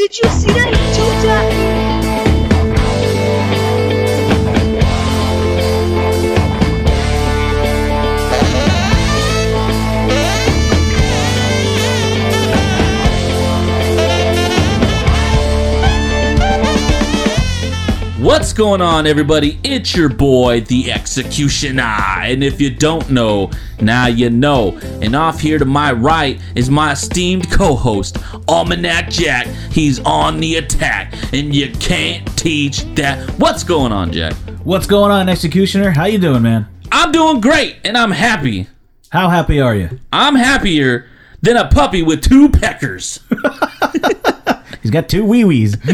Did you see that? What's going on, everybody? It's your boy, the Executioner. And if you don't know, now you know. And off here to my right is my esteemed co host, Almanac Jack. He's on the attack, and you can't teach that. What's going on, Jack? What's going on, Executioner? How you doing, man? I'm doing great, and I'm happy. How happy are you? I'm happier than a puppy with two peckers. He's got two wee wees.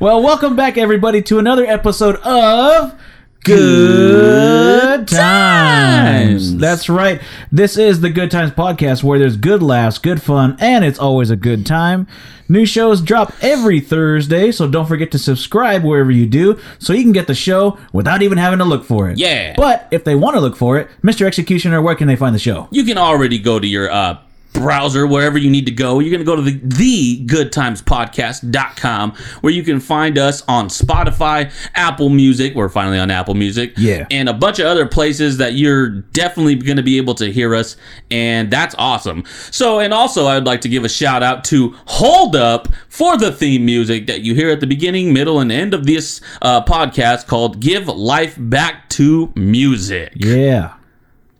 well, welcome back, everybody, to another episode of Good Times. That's right. This is the Good Times podcast where there's good laughs, good fun, and it's always a good time. New shows drop every Thursday, so don't forget to subscribe wherever you do so you can get the show without even having to look for it. Yeah. But if they want to look for it, Mr. Executioner, where can they find the show? you can already go to your uh, browser wherever you need to go you're going to go to the, the goodtimespodcast.com where you can find us on spotify apple music we're finally on apple music Yeah. and a bunch of other places that you're definitely going to be able to hear us and that's awesome so and also i'd like to give a shout out to hold up for the theme music that you hear at the beginning middle and end of this uh, podcast called give life back to music Yeah.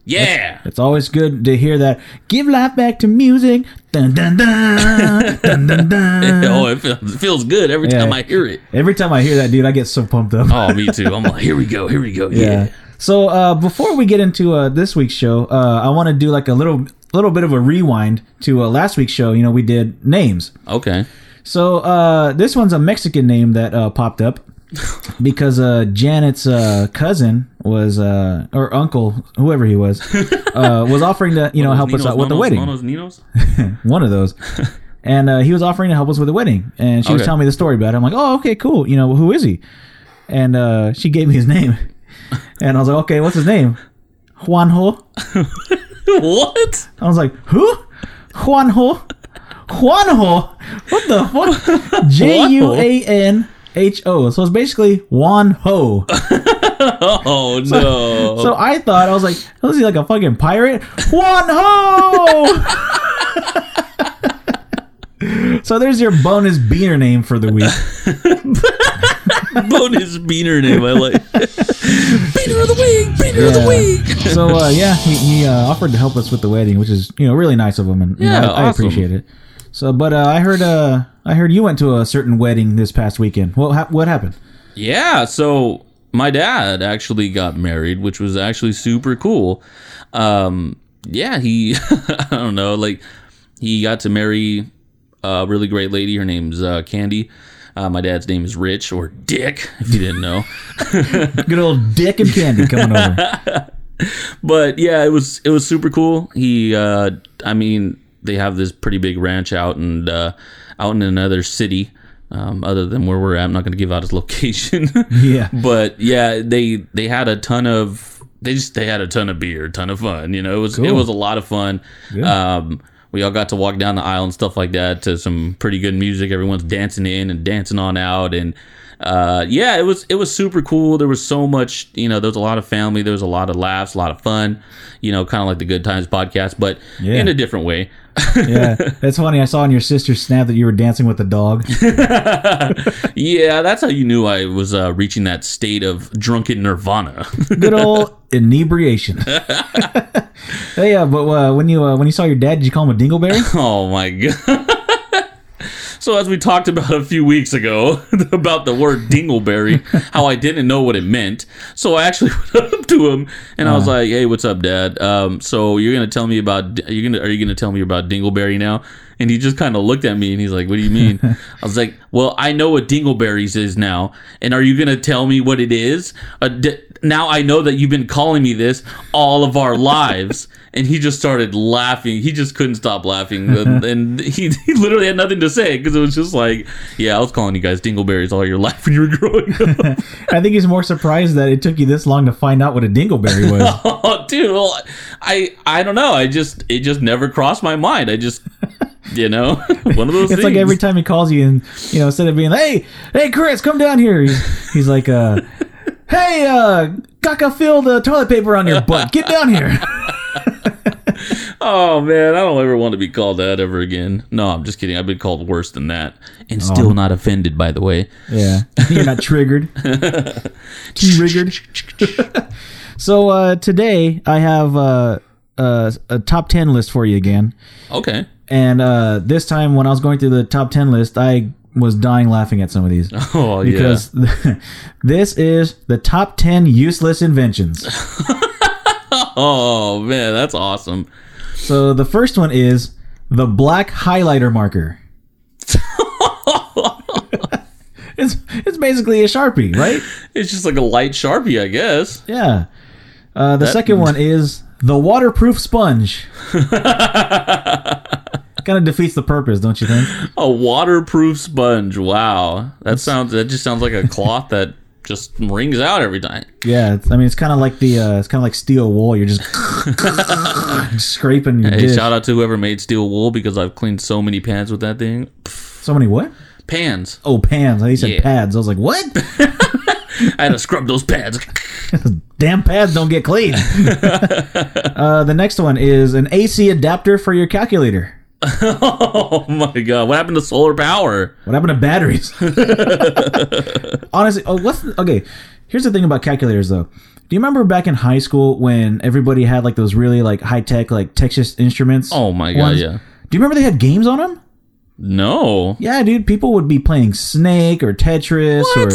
Yeah It's always good to hear that. Give life back to music. Dun, dun, dun, dun, dun, dun. oh, it feels, it feels good every Yeah. time I hear it. Every time I hear that, dude, I get so pumped up. Oh, me too. I'm like, here we go, here we go. Yeah. yeah. So uh, before we get into uh, this week's show, uh, I want to do like a little little bit of a rewind to uh, last week's show. You know, we did names. Okay. So uh, this one's a Mexican name that uh, popped up because uh, Janet's uh, cousin was uh, or uncle, whoever he was, uh, was offering to you know help us Ninos, out with the wedding. One of those. And uh, he was offering to help us with the wedding, and she was telling me the story about it. I'm like, "Oh, okay, cool. You know, who is he?" And uh, she gave me his name, and I was like, "Okay, what's his name?" Juanjo. what? I was like, "Who?" Juanjo. Juanjo. What the fuck? J U A N H O. So it's basically Juan Ho. Oh no. So I thought I was like, was he like a fucking pirate? Juan Ho. so there's your bonus beaner name for the week. bonus beaner name. I like. beaner of the week. Beaner of the Yeah. week. So uh, yeah, he, he uh, offered to help us with the wedding, which is you know really nice of him, and you know, Yeah, I, I appreciate it. So, but uh, I heard uh, I heard you went to a certain wedding this past weekend. What ha- what happened? Yeah. So my dad actually got married, which was actually super cool. Um, yeah, he. I don't know, like he got to marry a really great lady. Her name's uh, Candy. Uh, my dad's name is Rich or Dick, if you didn't know. Good old Dick and Candy coming over. but yeah, it was it was super cool. He, uh, I mean, they have this pretty big ranch out and uh, out in another city, um, other than where we're at. I'm not going to give out his location. Yeah. but yeah, they they had a ton of they just they had a ton of beer, ton of fun. You know, it was it was a lot of fun. Um, we all got to walk down the aisle and stuff like that to some pretty good music. Everyone's dancing in and dancing on out and uh, yeah, it was it was super cool. There was so much, you know, there was a lot of family, there was a lot of laughs, a lot of fun, you know, kind of like the Good Times podcast, but Yeah. in a different way. Yeah, that's funny. I saw on your sister's snap that you were dancing with the dog. yeah, that's how you knew I was uh, reaching that state of drunken nirvana. Good old inebriation. hey, uh, but uh, when you uh, when you saw your dad, did you call him a dingleberry? Oh my god. So as we talked about a few weeks ago about the word dingleberry, how I didn't know what it meant. So I actually went up to him and I was like, "Hey, what's up, Dad? Um, so you're gonna tell me about you're gonna are you gonna tell me about dingleberry now?" And he just kind of looked at me and he's like, "What do you mean?" I was like, "Well, I know what dingleberries is now, and are you gonna tell me what it is? Uh, now I know that you've been calling me this all of our lives." And he just started laughing. He just couldn't stop laughing, and, and he, he literally had nothing to say because it was just like, "Yeah, I was calling you guys dingleberries all your life when you were growing up." I think he's more surprised that it took you this long to find out what a dingleberry was. oh, dude, well, I I don't know. I just it just never crossed my mind. I just You know, one of those. It's things. like every time he calls you, and you know, instead of being, "Hey, hey, Chris, come down here," he's, he's like, uh, "Hey, uh, Kaka, fill the toilet paper on your butt. Get down here." Oh man, I don't ever want to be called that ever again. No, I'm just kidding. I've been called worse than that, and Oh. still not offended. By the way. Yeah, you're not triggered. Triggered. so uh, today I have uh, uh, a top ten list for you again, Okay. and uh, this time when I was going through the top ten list, I was dying laughing at some of these. Oh because this is the top 10 useless inventions. Oh man, that's awesome. So the first one is the black highlighter marker. it's it's basically a Sharpie, right? It's just like a light sharpie, I guess. Yeah. Uh, the second one is the waterproof sponge. Kind of defeats the purpose, don't you think? A waterproof sponge. Wow, that sounds. That just sounds like a cloth that just wrings out every time. Yeah, it's, I mean it's kind of like the uh, it's kind of like steel wool. You're just scraping your Hey, dish. shout out to whoever made steel wool because I've cleaned so many pans with that thing. So many what? Pans. Oh, pans. I said Yeah. pads. I was like, what? I had to scrub those pads. Damn pads don't get clean. uh, the next one is an AC adapter for your calculator. oh my god, what happened to solar power? What happened to batteries? Honestly, oh, what's the, okay? Here's the thing about calculators, though. Do you remember back in high school when everybody had like those really like high tech like Texas Instruments? Oh my god, ones? yeah. Do you remember they had games on them? No. Yeah, dude. People would be playing Snake or Tetris or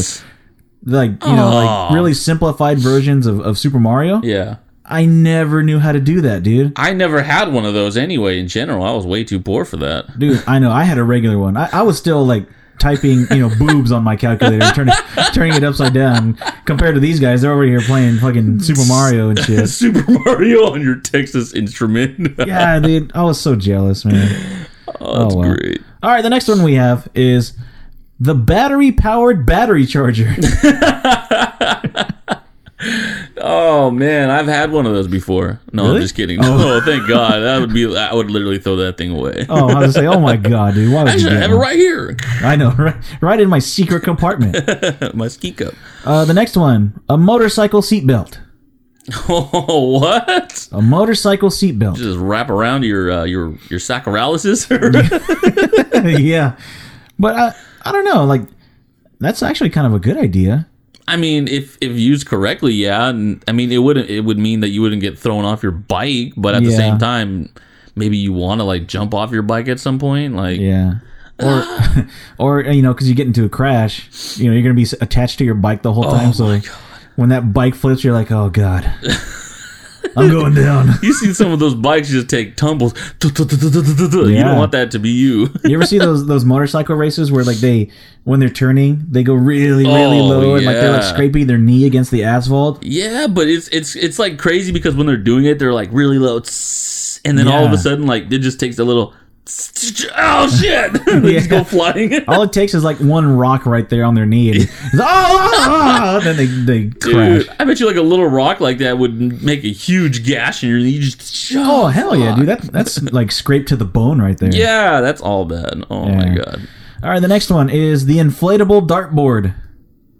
like you know like really simplified versions of, of Super Mario. Yeah. I never knew how to do that, dude. I never had one of those anyway. In general, I was way too poor for that. Dude, I know. I had a regular one. I, I was still like typing, you know, boobs on my calculator, turning turning it upside down. Compared to these guys, they're over here playing fucking Super Mario and shit. Super Mario on your Texas Instrument. Yeah, dude, I was so jealous, man. oh, that's Oh, well. great. All right, the next one we have is the battery powered battery charger. Oh man, I've had one of those before. No, Really? I'm just kidding. Oh, thank God. That would be. I would literally throw that thing away. Oh, I was gonna say, oh my god, dude, why would I you should have it right here. I know, right, right in my secret compartment. My ski cup. Uh, the next one, a motorcycle seatbelt. Oh, what? A motorcycle seatbelt. Just wrap around your uh, your your sacroiliasis. yeah, but I, I don't know. Like, that's actually kind of a good idea. I mean, if if used correctly, yeah. And I mean, it wouldn't. It would mean that you wouldn't get thrown off your bike, but at the same time, maybe you want to like jump off your bike at some point. Like, Yeah. Or, or you know, because you get into a crash, you know, you're gonna be attached to your bike the whole oh time. Oh so when that bike flips, you're like, oh god, I'm going down. you see some of those bikes just take tumbles. You don't want that to be you. You ever see those those motorcycle races where like they when they're turning they go really really Oh, low and like they're like scraping their knee against the asphalt? Yeah, but it's it's it's like crazy because when they're doing it, they're like really low, and then all of a sudden, like it just takes a little. Oh shit! they just go flying. All it takes is like one rock right there on their knee, and oh, oh, oh, then they they crash. Dude, I bet you like a little rock like that would make a huge gash in your knee. Just Oh hell yeah, dude! That that's like scraped to the bone right there. Yeah, that's all bad. Oh my god. All right, the next one is the inflatable dartboard.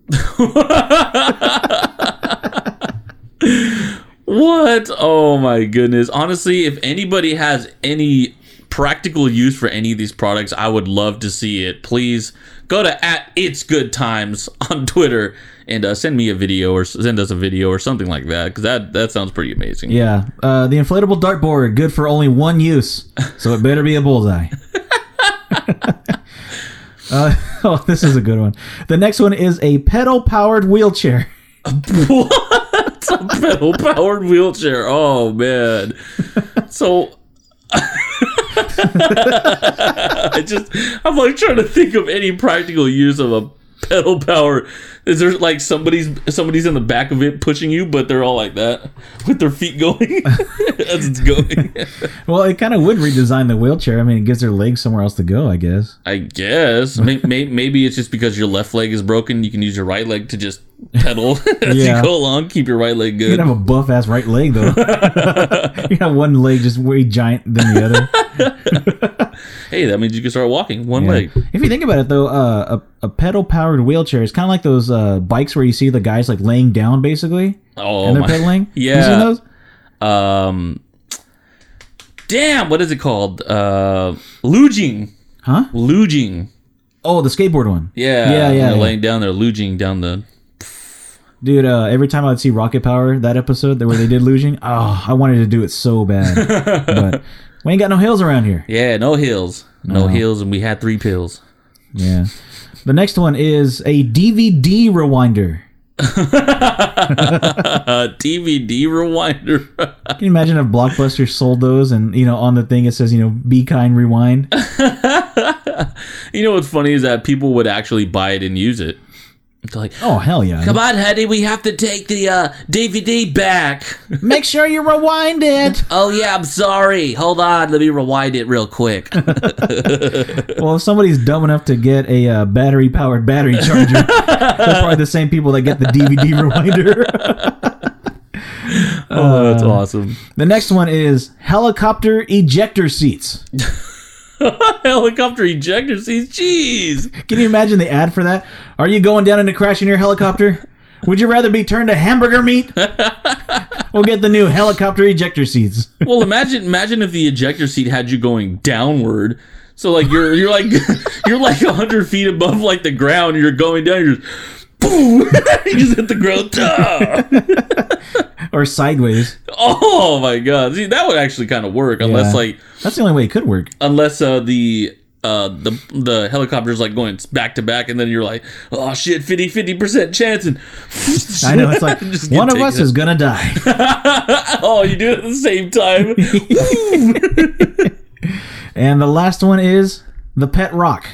What? Oh my goodness. Honestly, if anybody has any practical use for any of these products, I would love to see it. Please go to at it's good times on Twitter and uh, send me a video or send us a video or something like that because that that sounds pretty amazing. Yeah, uh, the inflatable dartboard, good for only one use, so it better be a bullseye. uh, oh, this is a good one. The next one is a pedal-powered wheelchair. what? A pedal powered wheelchair. Oh man. So I just I'm like trying to think of any practical use of a pedal power. Is there like somebody's somebody's in the back of it pushing you, but they're all like that with their feet going as it's going? Well, it kind of would redesign the wheelchair. I mean, it gives their legs somewhere else to go. I guess. I guess maybe, maybe it's just because your left leg is broken. You can use your right leg to just pedal as Yeah. you go along. Keep your right leg good. You have a buff ass right leg though. you have one leg just way giant than the other. Hey, that means you can start walking one Yeah. leg. If you think about it, though, uh, a, a pedal powered wheelchair is kind of like those uh, bikes where you see the guys like laying down basically Oh and they're my. pedaling. You Yeah. seen those? Um, damn, what is it called? Uh, luging, Huh? luging. Oh, the skateboard one. Yeah, Yeah, yeah, They're yeah. laying down. They're luging down the. Dude, uh, every time I'd see Rocket Power, that episode that where they did luging, oh, I wanted to do it so bad. but we ain't got no hills around here. Yeah, no hills, no hills, and we had three pills. Yeah. The next one is a DVD rewinder. DVD rewinder. Can you imagine if Blockbuster sold those and, you know, on the thing it says, you know, be kind, rewind? you know what's funny is that people would actually buy it and use it. It's like, Oh, hell yeah. come on, honey, we have to take the uh, DVD back. Make sure you rewind it. oh yeah, I'm sorry. Hold on, let me rewind it real quick. Well, if somebody's dumb enough to get a uh, battery powered battery charger, that's probably the same people that get the DVD rewinder. oh, that's awesome. the next one is helicopter ejector seats. Helicopter ejector seats. Jeez. Can you imagine the ad for that? Are you going down in a crash in your helicopter? Would you rather be turned to hamburger meat? we'll get the new helicopter ejector seats. Well, imagine imagine if the ejector seat had you going downward. So like you're you're like you're like hundred feet above like the ground. You're going down. You're just boom. you just hit the ground. Or sideways. Oh my god! See, that would actually kind of work unless Yeah. like That's the only way it could work. unless uh, the uh, the the helicopter's like going back to back, and then you're like, oh shit, 50 percent chance, and I know it's like one of us out. is gonna die. oh, you do it at the same time. And the last one is the pet rock.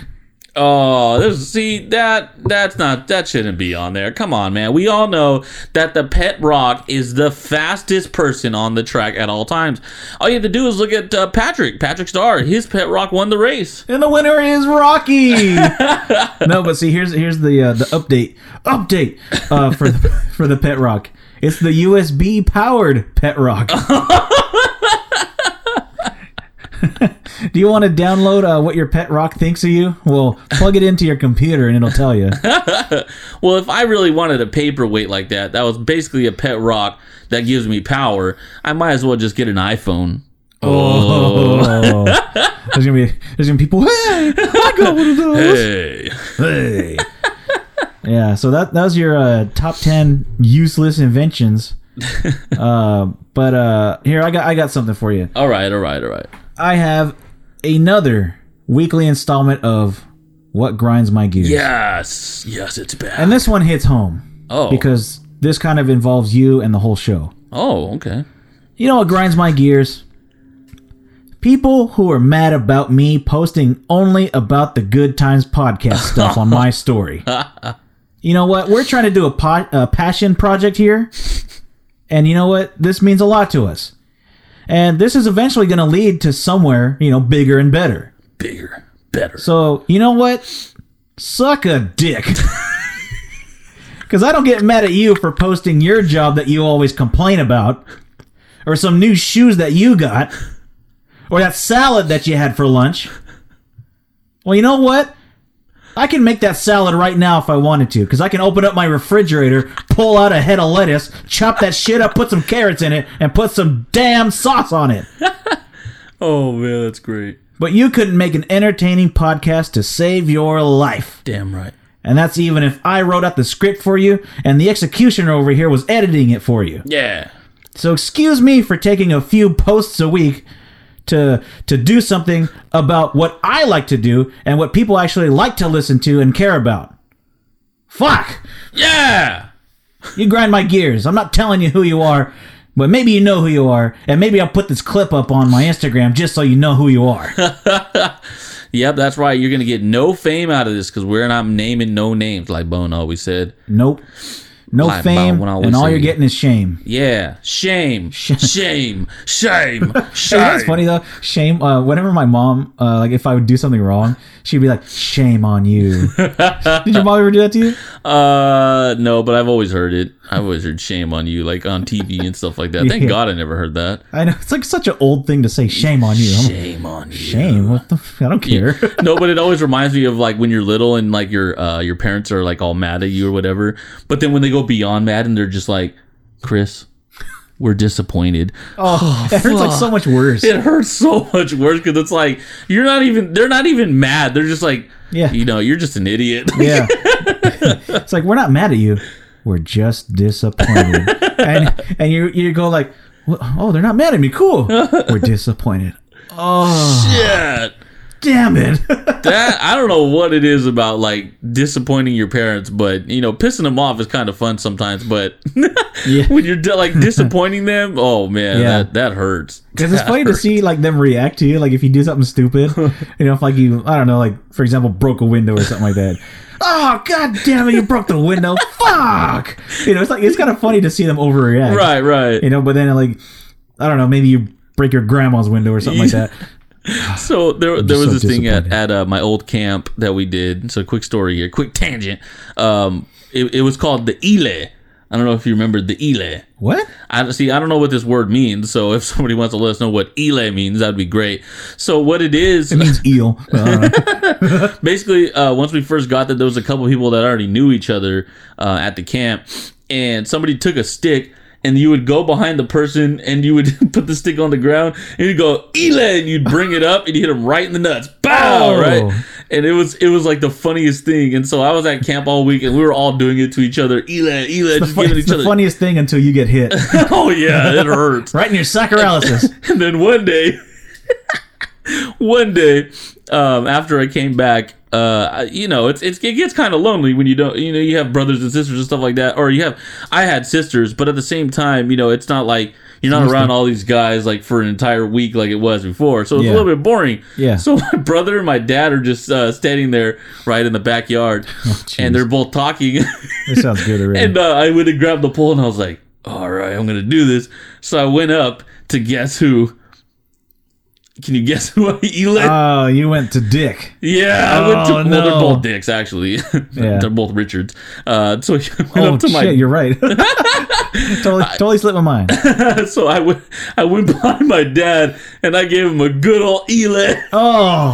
Oh, there's see that that's not that shouldn't be on there. Come on, man. We all know that the pet rock is the fastest person on the track at all times. All you have to do is look at uh, Patrick, Patrick Star. His pet rock won the race. And the winner is Rocky. no, but see, here's here's the uh, the update update uh, for the, for the pet rock. It's the USB powered pet rock. Do you want to download uh, what your pet rock thinks of you? Well, plug it into your computer and it'll tell you. Well, if I really wanted a paperweight like that, that was basically a pet rock that gives me power. I might as well just get an iPhone. Oh, there's gonna be there's gonna be people. Hey, I got one of those. Hey, Hey. yeah, so that that was your uh, top ten useless inventions. uh, but uh, here I got I got something for you. all right, all right, all right. I have another weekly installment of what grinds my gears. Yes, yes, it's bad. and this one hits home oh, because this kind of involves you and the whole show. oh, okay. You know what grinds my gears? People who are mad about me posting only about the Good Times podcast stuff on my story. You know what? We're trying to do a, po- a passion project here. And you know what? This means a lot to us. And this is eventually going to lead to somewhere, you know, bigger and better. Bigger, better. So, you know what? Suck a dick. Because I don't get mad at you for posting your job that you always complain about, or some new shoes that you got, or that salad that you had for lunch. Well, you know what? I can make that salad right now if I wanted to, because I can open up my refrigerator, pull out a head of lettuce, chop that shit up, put some carrots in it, and put some damn sauce on it. Oh man, that's great. But you couldn't make an entertaining podcast to save your life. Damn right. And that's even if I wrote out the script for you and the executioner over here was editing it for you. Yeah. So excuse me for taking a few posts a week to to do something about what I like to do and what people actually like to listen to and care about. Fuck! Yeah. You grind my gears. I'm not telling you who you are, but maybe you know who you are, and maybe I'll put this clip up on my Instagram just so you know who you are. Yep, that's right. You're gonna get no fame out of this because we're not naming no names, like Bone always said. Nope. No Like fame, and all you're getting is shame. Yeah, shame, shame, shame, shame. Hey, that's funny though. Shame. Uh, whenever my mom, uh, like, if I would do something wrong, she'd be like, "Shame on you." Did your mom ever do that to you? Uh, no, but I've always heard it. I always heard shame on you, like on TV and stuff like that. Thank Yeah. God I never heard that. I know it's like such an old thing to say. Shame on you. Shame on you. shame. What the? F- I don't care. no, but it always reminds me of like when you're little and like your uh, your parents are like all mad at you or whatever. But then when they go beyond mad and they're just like, Chris, we're disappointed. Oh, it hurts like so much worse. It hurts so much worse because it's like you're not even they're not even mad. They're just like, Yeah. you know, you're just an idiot. Yeah. it's like we're not mad at you. We're just disappointed. and and you you go like, oh, they're not mad at me. Cool. We're disappointed. Oh, Shit. Damn it. that I don't know what it is about like disappointing your parents, but you know, pissing them off is kind of fun sometimes. But Yeah. when you're like disappointing them, oh man, Yeah. that that hurts. Because it's funny to see like them react to you. Like if you do something stupid, you know, if like you, I don't know, like for example, broke a window or something like that. Oh god damn it! You broke the window. Fuck. You know, it's like it's kind of funny to see them overreact. Right, right. You know, but then like, I don't know, maybe you break your grandma's window or something like that. So there, there was so this thing at, at uh, my old camp that we did. So quick story here, quick tangent. Um, it, it was called the Ile. I don't know if you remember the Ile. What? I see. I don't know what this word means. So if somebody wants to let us know what Ile means, that'd be great. So what it is, It means eel. Uh, basically, uh, once we first got there, there was a couple people that already knew each other uh, at the camp, and somebody took a stick. And you would go behind the person, and you would put the stick on the ground, and you'd go "Ile," and you'd bring it up, and you hit him right in the nuts, bow, Oh. right? And it was it was like the funniest thing. And so I was at camp all week, and we were all doing it to each other, "Ile, Ile," just Fun- giving it's each the other. funniest thing until you get hit. oh yeah, it hurts. right in your sacroiliasis. And then one day, one day, um, after I came back, uh, you know, it's, it's it gets kind of lonely when you don't, you know, you have brothers and sisters and stuff like that, or you have, I had sisters, but at the same time, you know, it's not like you're not around all these guys like for an entire week like it was before, so it's Yeah. a little bit boring. Yeah. So my brother and my dad are just uh, standing there right in the backyard, and they're both talking. it sounds good already. And uh, I went and grabbed the pole, and I was like, "All right, I'm gonna do this." So I went up to guess who. Can you guess who I elected? Oh, you went to Dick. yeah, I went to. oh, Well, they're both dicks actually. Yeah. they're both Richards. Uh, so I went Oh up to shit, my. you're right. totally, totally slipped my mind. so I went. I went behind my dad, and I gave him a good old elet. Oh,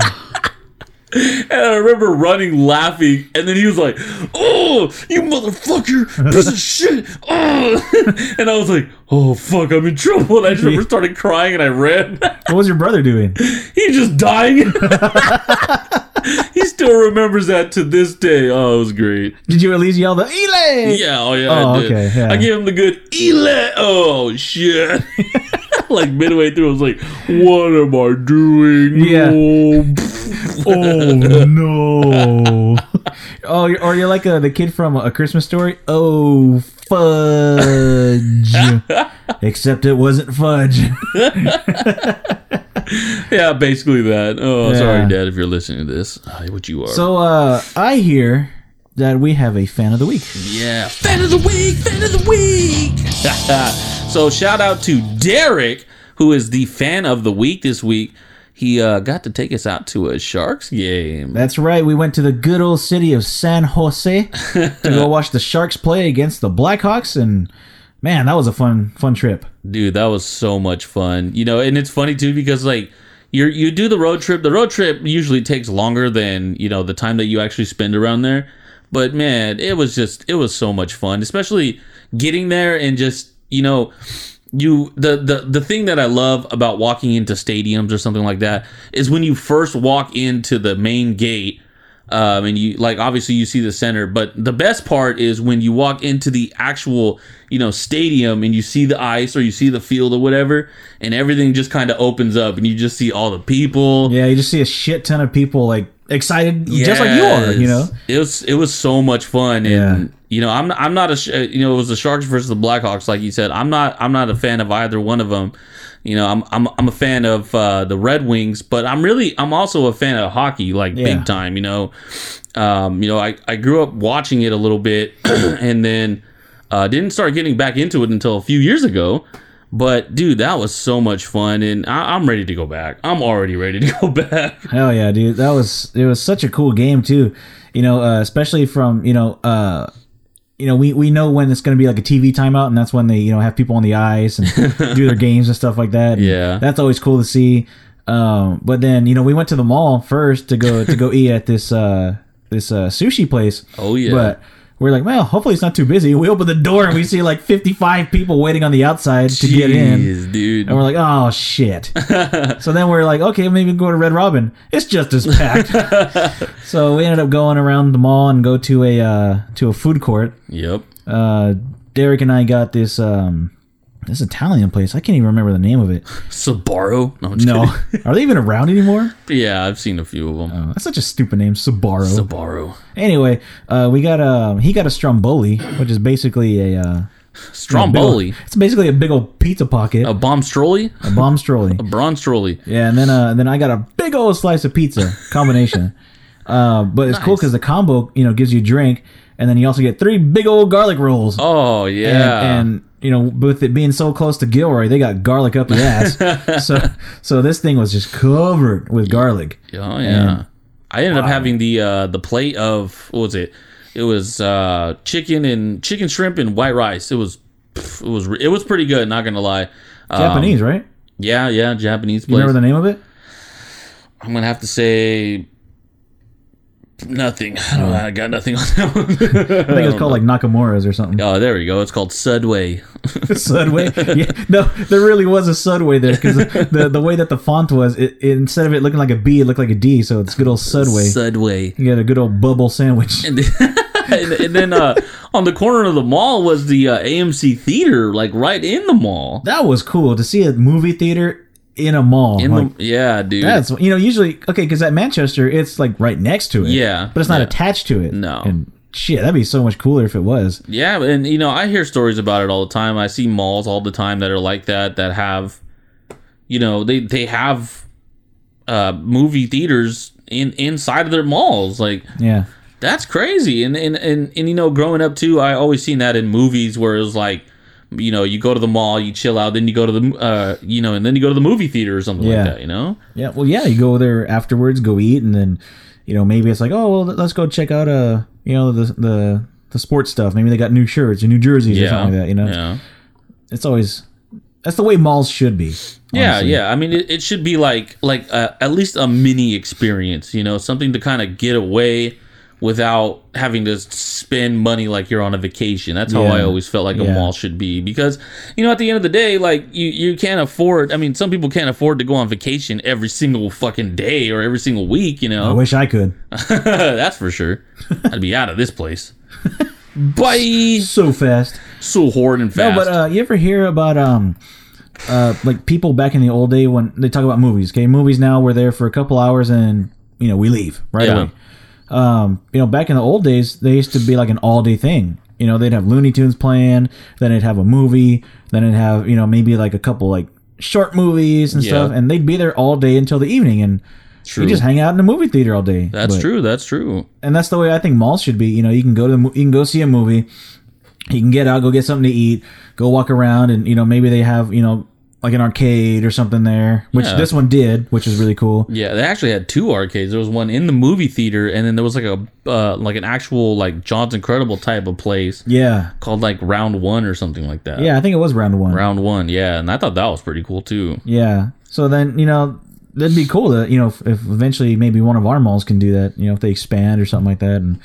And I remember running, laughing, and then he was like, "Oh, you motherfucker, piece of shit!" Oh, and I was like, "Oh fuck, I'm in trouble." And I just remember started crying, and I ran. what was your brother doing? He's just dying. he still remembers that to this day. Oh, it was great. Did you at least yell the Ele? Yeah, oh yeah, Oh, I did. okay, yeah. I gave him the good Ele. Oh shit. like midway through, I was like, "What am I doing?" Yeah. Oh, Oh no! oh, you're, or you're like uh the kid from a Christmas story. Oh fudge! Except it wasn't fudge. yeah, basically that. Oh, Yeah. sorry, Dad, if you're listening to this. Uh, what you are. So uh, I hear that we have a fan of the week. Yeah, fan of the week, fan of the week. so shout out to Derek, who is the fan of the week this week. He uh, got to take us out to a Sharks game. That's right. We went to the good old city of San Jose to go watch the Sharks play against the Blackhawks, and man, that was a fun, fun trip. Dude, that was so much fun. You know, and it's funny too because like you you do the road trip. The road trip usually takes longer than you know the time that you actually spend around there. But man, it was just it was so much fun, especially getting there and just you know you the the the thing that I love about walking into stadiums or something like that is when you first walk into the main gate um, and you like obviously you see the center but the best part is when you walk into the actual you know stadium and you see the ice or you see the field or whatever and everything just kind of opens up and you just see all the people. Yeah, you just see a shit ton of people like excited, just like you are. You know. It was it was so much fun Yeah. and you know i'm not, i'm not a you know it was the sharks versus the blackhawks like you said i'm not i'm not a fan of either one of them you know i'm i'm, I'm a fan of uh, the red wings but i'm really i'm also a fan of hockey like Yeah. big time you know um you know i i grew up watching it a little bit and then uh didn't start getting back into it until a few years ago but dude that was so much fun and I, i'm ready to go back i'm already ready to go back Hell yeah, dude! That was it was such a cool game too. You know, uh, especially from you know uh, you know, we, we know when it's going to be like a TV timeout, and that's when they, you know, have people on the ice and do their games and stuff like that. Yeah. that's always cool to see. Um, but then, you know, we went to the mall first to go to go eat at this uh, this uh, sushi place. Oh, yeah. But we're like, well, hopefully it's not too busy. We open the door and we see like 55 people waiting on the outside to get in. Dude. And we're like, oh shit. so then we're like, okay, maybe go to Red Robin. It's just as packed. so we ended up going around the mall and go to a uh, to a food court. yep. Uh, Derek and I got this um, this Italian place. I can't even remember the name of it. Sbarro? No, No, are they even around anymore? Yeah, I've seen a few of them. Oh, that's such a stupid name, Sbarro. Sbarro. anyway, uh, we got a he got a Stromboli, which is basically a uh, Stromboli. old- It's basically a big old pizza pocket, A bomb strolly? a bomb strolly. A bronze strolly. Yeah, and then uh, then I got a big old slice of pizza combination. uh, but it's cool because the combo, you know, gives you a drink, and then you also get three big old garlic rolls. Oh, and, yeah. and you know, with it being so close to Gilroy, they got garlic up the ass. so so this thing was just covered with garlic. Oh yeah. I ended up having the uh the plate of what was it? It was uh chicken and chicken shrimp and white rice. It was it was it was pretty good, not gonna lie. Um, Japanese, right? Yeah, yeah, Japanese You remember the name of it? I'm gonna have to say nothing. I, don't know, I got nothing on that one. I think it's called like Nakamura's or something. Oh, there we go. It's called Sudway. Sudway. Yeah, no, there really was a Sudway there because the the way that the font was, it, it- instead of it looking like a B, it looked like a D. So it's good old Sudway. Sudway. You got a good old bubble sandwich. And then, and, and then uh, on the corner of the mall was the uh, AMC theater, like right in the mall. That was cool to see a movie theater in a mall. In Like, the yeah, dude. that's you know usually okay because at Manchester it's like right next to it. Yeah, but it's not yeah. attached to it. No. and shit, that'd be so much cooler if it was. Yeah, and you know, I hear stories about it all the time. I see malls all the time that are like that that have you know, they they have uh movie theaters in inside of their malls. Like Yeah, that's crazy. And and and, and you know, growing up too, I always seen that in movies where it was like you know, you go to the mall, you chill out, then you go to the, uh, you know, and then you go to the movie theater or something Yeah. like that, you know? yeah. Well, yeah, you go there afterwards, go eat, and then you know maybe it's like oh well let's go check out uh you know the the the sports stuff. Maybe they got new shirts or new jerseys or something like that. You know, Yeah. it's always that's the way malls should be. Yeah, honestly. yeah. I mean, it, it should be like like uh, at least a mini experience, you know, something to kind of get away without having to spend money like you're on a vacation. That's how Yeah. I always felt like a Yeah. mall should be because you know at the end of the day, like you you can't afford. I mean, some people can't afford to go on vacation every single fucking day or every single week. You know. I wish I could. that's for sure. I'd be out of this place. Bye. So fast. So hard and fast. No, but uh, you ever hear about um, uh, like people back in the old day when they talk about movies? Okay, movies now we're there for a couple hours and you know we leave right Yeah. away. Um, you know, back in the old days, they used to be like an all day thing. You know, they'd have Looney Tunes playing, then they'd have a movie, then it'd have you know maybe like a couple like short movies and Yeah. stuff, and they'd be there all day until the evening, and true. you just hang out in the movie theater all day. that's But- true. That's true. and that's the way I think malls should be. You know, you can go to the, you can go see a movie, you can get out, go get something to eat, go walk around, and you know maybe they have you know like an arcade or something there, which Yeah. this one did, which is really cool. Yeah, they actually had two arcades. There was one in the movie theater, and then there was like a uh, like an actual like John's Incredible type of place Yeah, called like Round One or something like that. yeah, I think it was round one. Round One. Yeah, and I thought that was pretty cool too. Yeah, so then you know that'd be cool to you know if, if eventually maybe one of our malls can do that. You know if they expand or something like that, and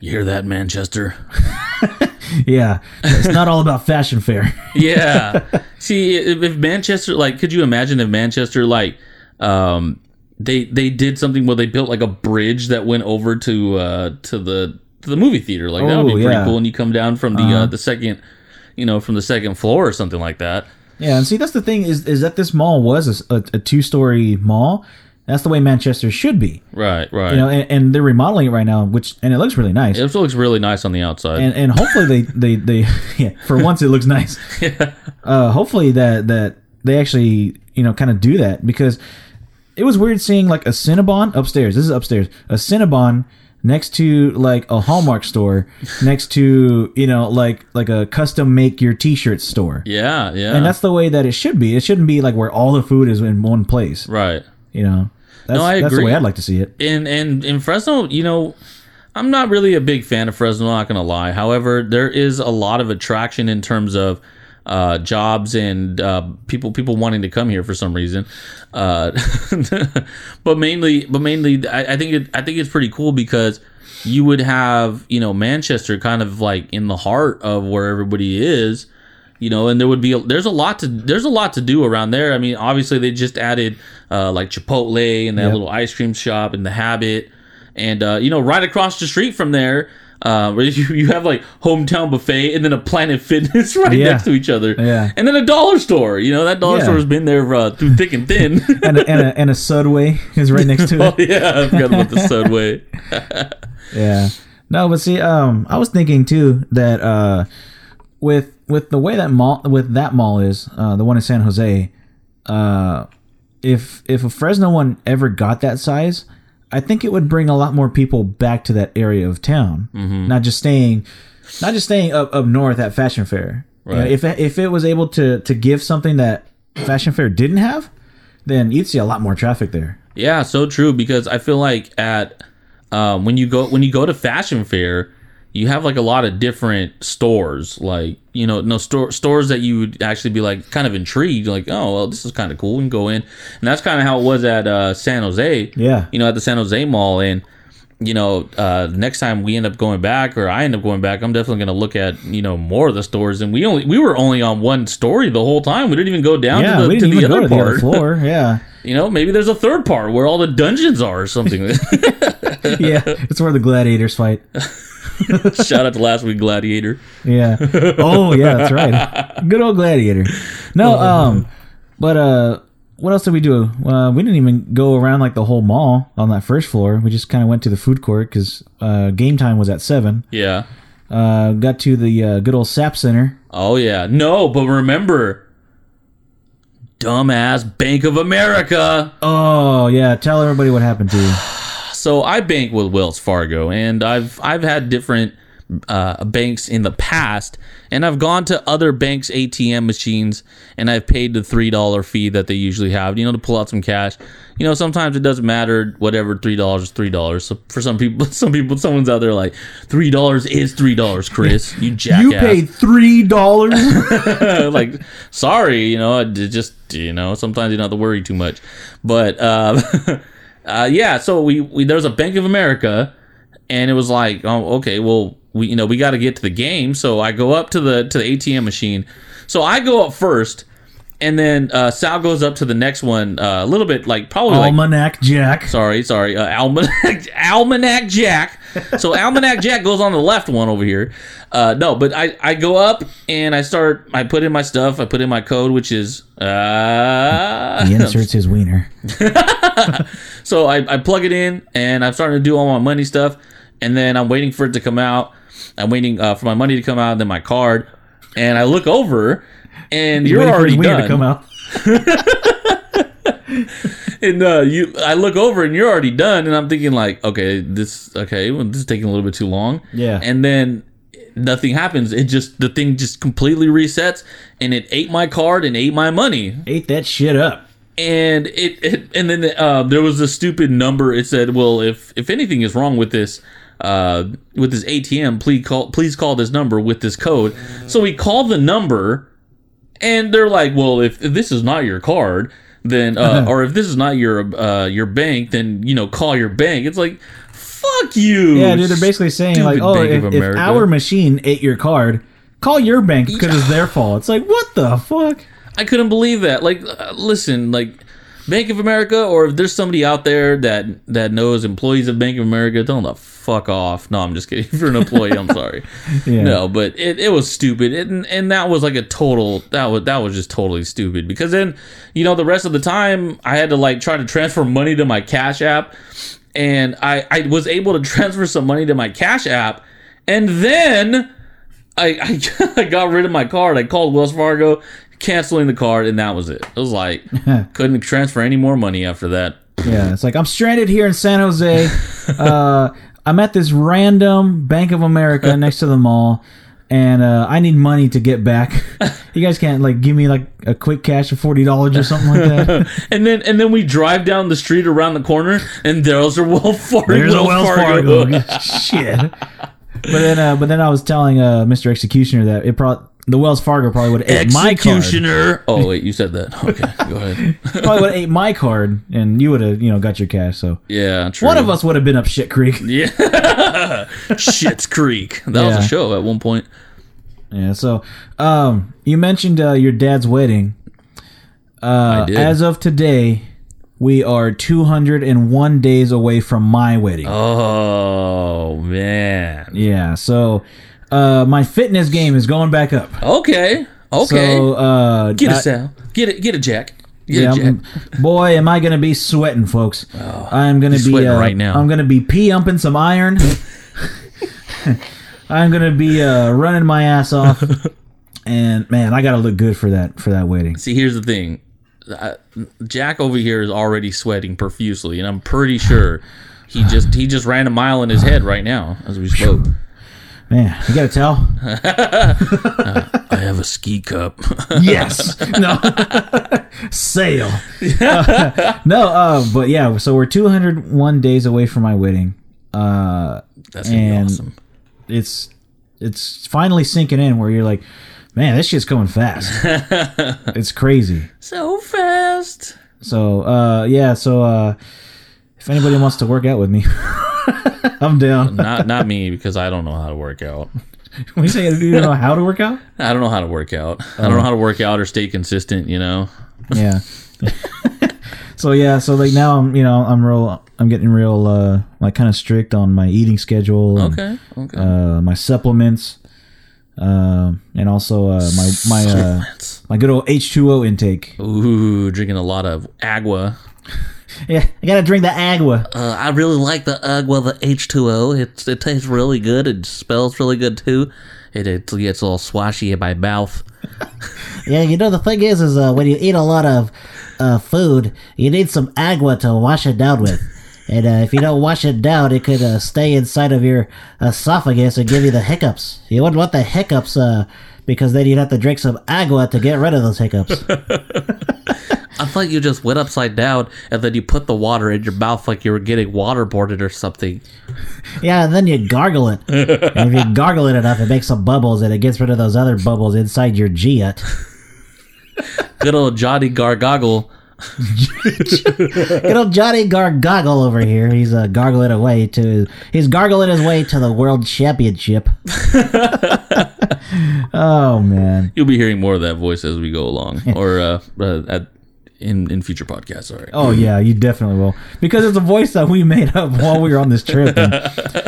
You hear that, Manchester? yeah, it's not all about fashion fair. Yeah. See, if, if Manchester, like, could you imagine if Manchester, like, um, they they did something where they built like a bridge that went over to uh to the to the movie theater, like that would Oh, be pretty yeah. cool. And you come down from the uh, the second, you know, from the second floor or something like that. Yeah, and see that's the thing is is that this mall was a, a, a two story mall. That's the way Manchester should be. Right, right. you know, and, and they're remodeling it right now, which and it looks really nice. It looks really nice on the outside. And and hopefully they they they yeah, for once it looks nice. Uh, hopefully that that they actually you know kind of do that because it was weird seeing like a Cinnabon upstairs. This is upstairs. A Cinnabon next to like a Hallmark store, next to you know like like a custom make your T-shirt store. yeah, yeah. And that's the way that it should be. It shouldn't be like where all the food is in one place. right. You know, that's, I agree. that's the way I'd like to see it. And and in Fresno, you know, I'm not really a big fan of Fresno. Not gonna lie. However, there is a lot of attraction in terms of uh, jobs and uh, people people wanting to come here for some reason. Uh, but mainly, but mainly, I, I think it, I think it's pretty cool because you would have you know Manchester kind of like in the heart of where everybody is. You know, and there would be a, there's a lot to there's a lot to do around there. I mean, obviously they just added uh, like Chipotle and that Yep. little ice cream shop and the Habit, and uh, you know right across the street from there, uh, where you, you have like hometown buffet and then a Planet Fitness right Yeah. next to each other, Yeah. and then a dollar store. You know that dollar Yeah. store has been there uh, through thick and thin. and a, and a, and a Subway is right next to oh it. yeah, I forgot about the Subway. Yeah. No, but see, um, I was thinking too that uh, with with the way that mall with that mall is, uh, the one in San Jose, uh, if if a Fresno one ever got that size, I think it would bring a lot more people back to that area of town, not just staying, not just staying up up north at Fashion Fair. You know, if if it was able to to give something that Fashion Fair didn't have, then you'd see a lot more traffic there. Yeah, so true because I feel like at um, when you go when you go to fashion fair, you have like a lot of different stores, like you know, no store stores that you would actually be like kind of intrigued, like oh well, this is kind of cool, and go in, and that's kind of how it was at uh, San Jose. Yeah. you know, at the San Jose Mall, and you know, uh, next time we end up going back, or I end up going back, I'm definitely going to look at you know more of the stores, and we only we were only on one story the whole time. We didn't even go down Yeah, to the, we to didn't the even go other to the part. other floor. Yeah. You know, maybe there's a third part where all the dungeons are or something. yeah, it's where the gladiators fight. Shout out to last week Gladiator. Yeah. Oh yeah, that's right. Good old gladiator. No, um, but uh, what else did we do? Uh, we didn't even go around like the whole mall on that first floor. We just kind of went to the food court because uh, game time was at seven. Yeah. Uh, got to the uh, good old SAP Center. Oh yeah. No, but remember, dumbass Bank of America. Oh yeah, tell everybody what happened to you. So I bank with Wells Fargo, and I've I've had different uh, banks in the past, and I've gone to other banks' ATM machines, and I've paid the three dollar fee that they usually have, you know, to pull out some cash. You know, sometimes it doesn't matter. Whatever, three dollars is three dollars. So for some people, some people, someone's out there like three dollars is three dollars. Chris, you jackass. You paid three dollars. like sorry you know it just you know sometimes you don't have to worry too much but uh, uh yeah so we, we there was a bank of america and it was like oh okay well we you know we got to get to the game so i go up to the to the atm machine so i go up first and then uh sal goes up to the next one uh, a little bit like probably like Almanac Jack. Sorry, sorry. Uh, Almanac, Almanac Jack. So Almanac Jack goes on the left one over here. Uh, no, but I, I go up and I start. I put in my stuff. I put in my code, which is uh. He inserts his wiener. so I, I plug it in and I'm starting to do all my money stuff, and then I'm waiting for it to come out. I'm waiting uh, for my money to come out, and then my card, and I look over, and you're his already done. to come out. and uh, you, I look over and you're already done, and I'm thinking like, okay, this, okay, well, this is taking a little bit too long. Yeah. And then nothing happens. It just the thing just completely resets, and it ate my card and ate my money. Ate that shit up. And it, it and then uh, there was a stupid number. It said, well, if if anything is wrong with this. Uh, with this ATM, please call. Please call this number with this code. So we call the number, and they're like, "Well, if, if this is not your card, then uh, or if this is not your uh, your bank, then you know call your bank." It's like, "Fuck you!" Yeah, dude, they're basically saying like, oh, if, if our machine ate your card, call your bank because it's their fault. It's like, what the fuck? I couldn't believe that. Like, uh, listen, like Bank of America, or if there's somebody out there that that knows employees of Bank of America, tell them to fuck off. No, I'm just kidding. If you're an employee, I'm sorry. Yeah. No, but it, it was stupid, it, and and that was like a total that was that was just totally stupid because then you know the rest of the time I had to like try to transfer money to my Cash App, and I I was able to transfer some money to my Cash App, and then. I, I, I got rid of my card. I called Wells Fargo, canceling the card, and that was it. It was like couldn't transfer any more money after that. Yeah, it's like I'm stranded here in San Jose. Uh, I'm at this random Bank of America next to the mall. and uh, I need money to get back. you guys can't like give me like a quick cash of forty dollars or something like that. and then and then we drive down the street around the corner, and there's a Wells Fargo. There's a Wells Fargo. Shit. But then, uh, but then I was telling uh, Mr. Executioner that it probably the Wells Fargo probably would have ate my card. Executioner. Oh wait, you said that. Okay, go ahead. Probably would have ate my card, and you would have you know got your cash. So Yeah, true. one of us would have been up shit creek. Yeah. Schitt's Creek. That was Yeah. a show at one point. Yeah. So, um, you mentioned uh, your dad's wedding. Uh, I did. As of today, we are 201 days away from my wedding. Oh man. Yeah. So, uh, my fitness game is going back up. Okay. Okay. So, uh, get I- it, Sal. Get it. Get it, Jack. Get Yeah, it, Jack. Boy, am I gonna be sweating, folks. I'm gonna be uh, right now. I'm gonna be pee umping some iron. I'm gonna be uh, running my ass off, and man, I gotta look good for that for that wedding. See, here's the thing. I, Jack over here is already sweating profusely, and I'm pretty sure he just he just ran a mile in his head right now as we spoke. Man, you gotta tell. I have a ski cup. yes. No. Sail. no. Uh, but yeah. So we're 201 days away from my wedding. Uh, That's gonna be And- awesome. it's it's finally sinking in where you're like, man, this shit's going fast. it's crazy. So fast. So uh, yeah. So uh, if anybody wants to work out with me, I'm down. Not not me because I don't know how to work out. When you say you don't know how to work out, I don't know how to work out. I don't know how to work out or stay consistent. You know. yeah. so yeah. So like now I'm you know I'm real I'm getting real uh like kind of strict on my eating schedule. and, Okay. Okay. Uh, my supplements. Um, and also uh, my my uh, my good old H2O intake. Ooh, drinking a lot of agua. Yeah, I gotta drink the agua. Uh, I really like the agua, the H2O. It, it tastes really good. It smells really good too. It, it gets all swashy in my mouth. Yeah, you know the thing is, is uh, when you eat a lot of uh, food, you need some agua to wash it down with. And uh, if you don't wash it down, it could uh, stay inside of your esophagus and give you the hiccups. You wouldn't want the hiccups uh, because then you'd have to drink some agua to get rid of those hiccups. I thought you just went upside down and then you put the water in your mouth like you were getting waterboarded or something. yeah, and then you gargle it. And if you gargle it enough, it makes some bubbles and it gets rid of those other bubbles inside your G-ut. Good old Johnny Gargoggle. Good old Johnny Gargoggle over here. He's uh, gargling away to. He's gargling his way to the world championship. Oh man. You'll be hearing more of that voice as we go along, or uh, uh, at in in future podcasts. All right. Oh yeah, you definitely will because it's a voice that we made up while we were on this trip. And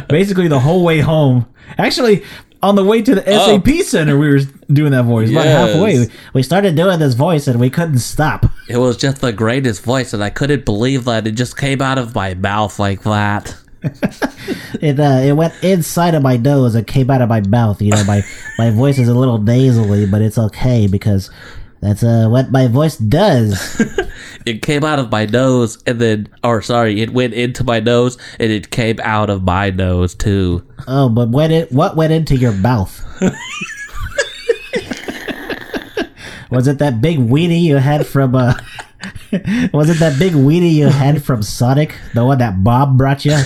basically, the whole way home. Actually, on the way to the SAP center, we were doing that voice. About halfway. We started doing this voice and we couldn't stop. It was just the greatest voice, and I couldn't believe that it just came out of my mouth like that. It uh, it went inside of my nose and came out of my mouth. You know, my my voice is a little nasally, but it's okay because that's uh what my voice does. It came out of my nose, and then, or sorry, it went into my nose, and it came out of my nose too. Oh, but when it what went into your mouth? Was it that big weenie you had from uh? Was it that big weenie you had from Sonic, the one that Bob brought you?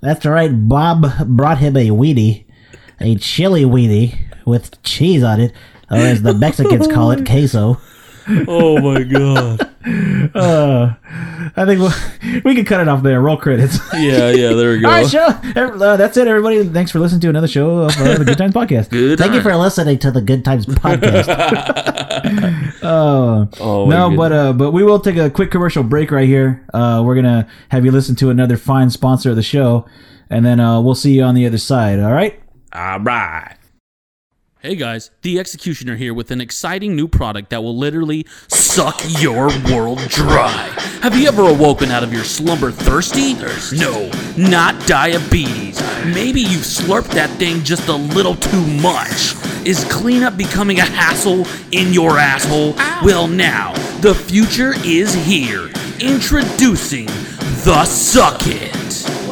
That's right. Bob brought him a weenie, a chili weenie with cheese on it, or as the Mexicans call it, queso. Oh my god! I think we'll, we can cut it off there. Roll credits. Yeah, yeah. There we go. All right, show. Uh, that's it, everybody. Thanks for listening to another show of uh, the Good Times Podcast. Good. Thank you for listening to the Good Times podcast. Oh, Oh, no, goodness. but uh, but we will take a quick commercial break right here. Uh, we're gonna have you listen to another fine sponsor of the show, and then uh, we'll see you on the other side. All right. All right. Hey guys, the Executioner here with an exciting new product that will literally suck your world dry. Have you ever awoken out of your slumber thirsty? No, not diabetes. Maybe you slurped that thing just a little too much. Is cleanup becoming a hassle in your asshole? Well, now, the future is here. Introducing the Suck It.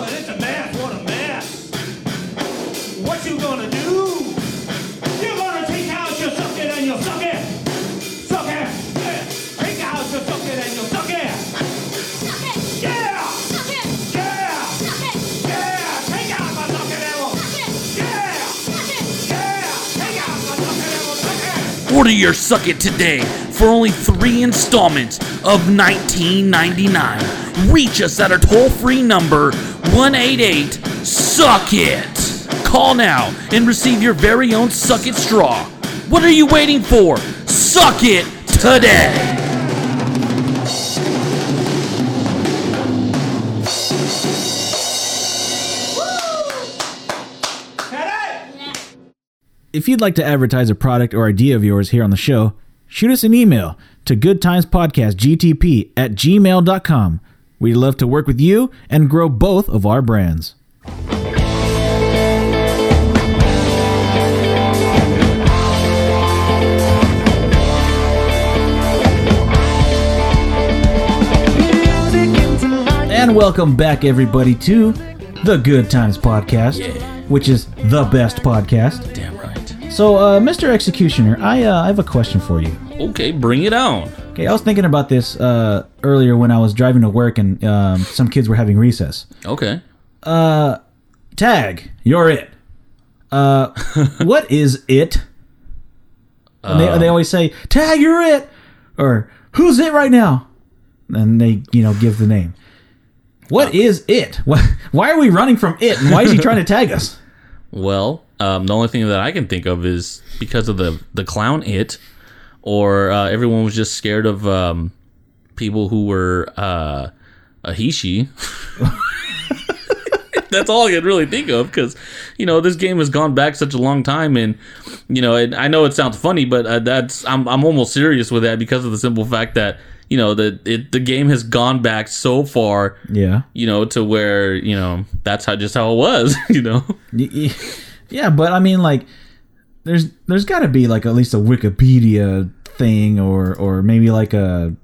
Order your Suck It today for only three installments of $19.99. Reach us at our toll free number 188 Suck It. Call now and receive your very own Suck It straw. What are you waiting for? Suck it today. If you'd like to advertise a product or idea of yours here on the show, shoot us an email to goodtimespodcastgtp at gmail.com. We'd love to work with you and grow both of our brands. And welcome back, everybody, to the Good Times Podcast, which is the best podcast. Damn. So, uh, Mr. Executioner, I, uh, I have a question for you. Okay, bring it on. Okay, I was thinking about this uh, earlier when I was driving to work and um, some kids were having recess. Okay. Uh, Tag, you're it. Uh, what is it? And they, they always say, Tag, you're it. Or, who's it right now? And they, you know, give the name. What is it? Why, why are we running from it? And why is he trying to tag us? Well, um, the only thing that I can think of is because of the the clown it, or uh, everyone was just scared of um, people who were uh, a. That's all I can really think of because, you know, this game has gone back such a long time, and you know, and I know it sounds funny, but uh, that's I'm I'm almost serious with that because of the simple fact that you know the it, the game has gone back so far, Yeah. you know, to where you know that's how just how it was, you know. Yeah, but I mean, like, there's there's got to be like at least a Wikipedia thing, or or maybe like a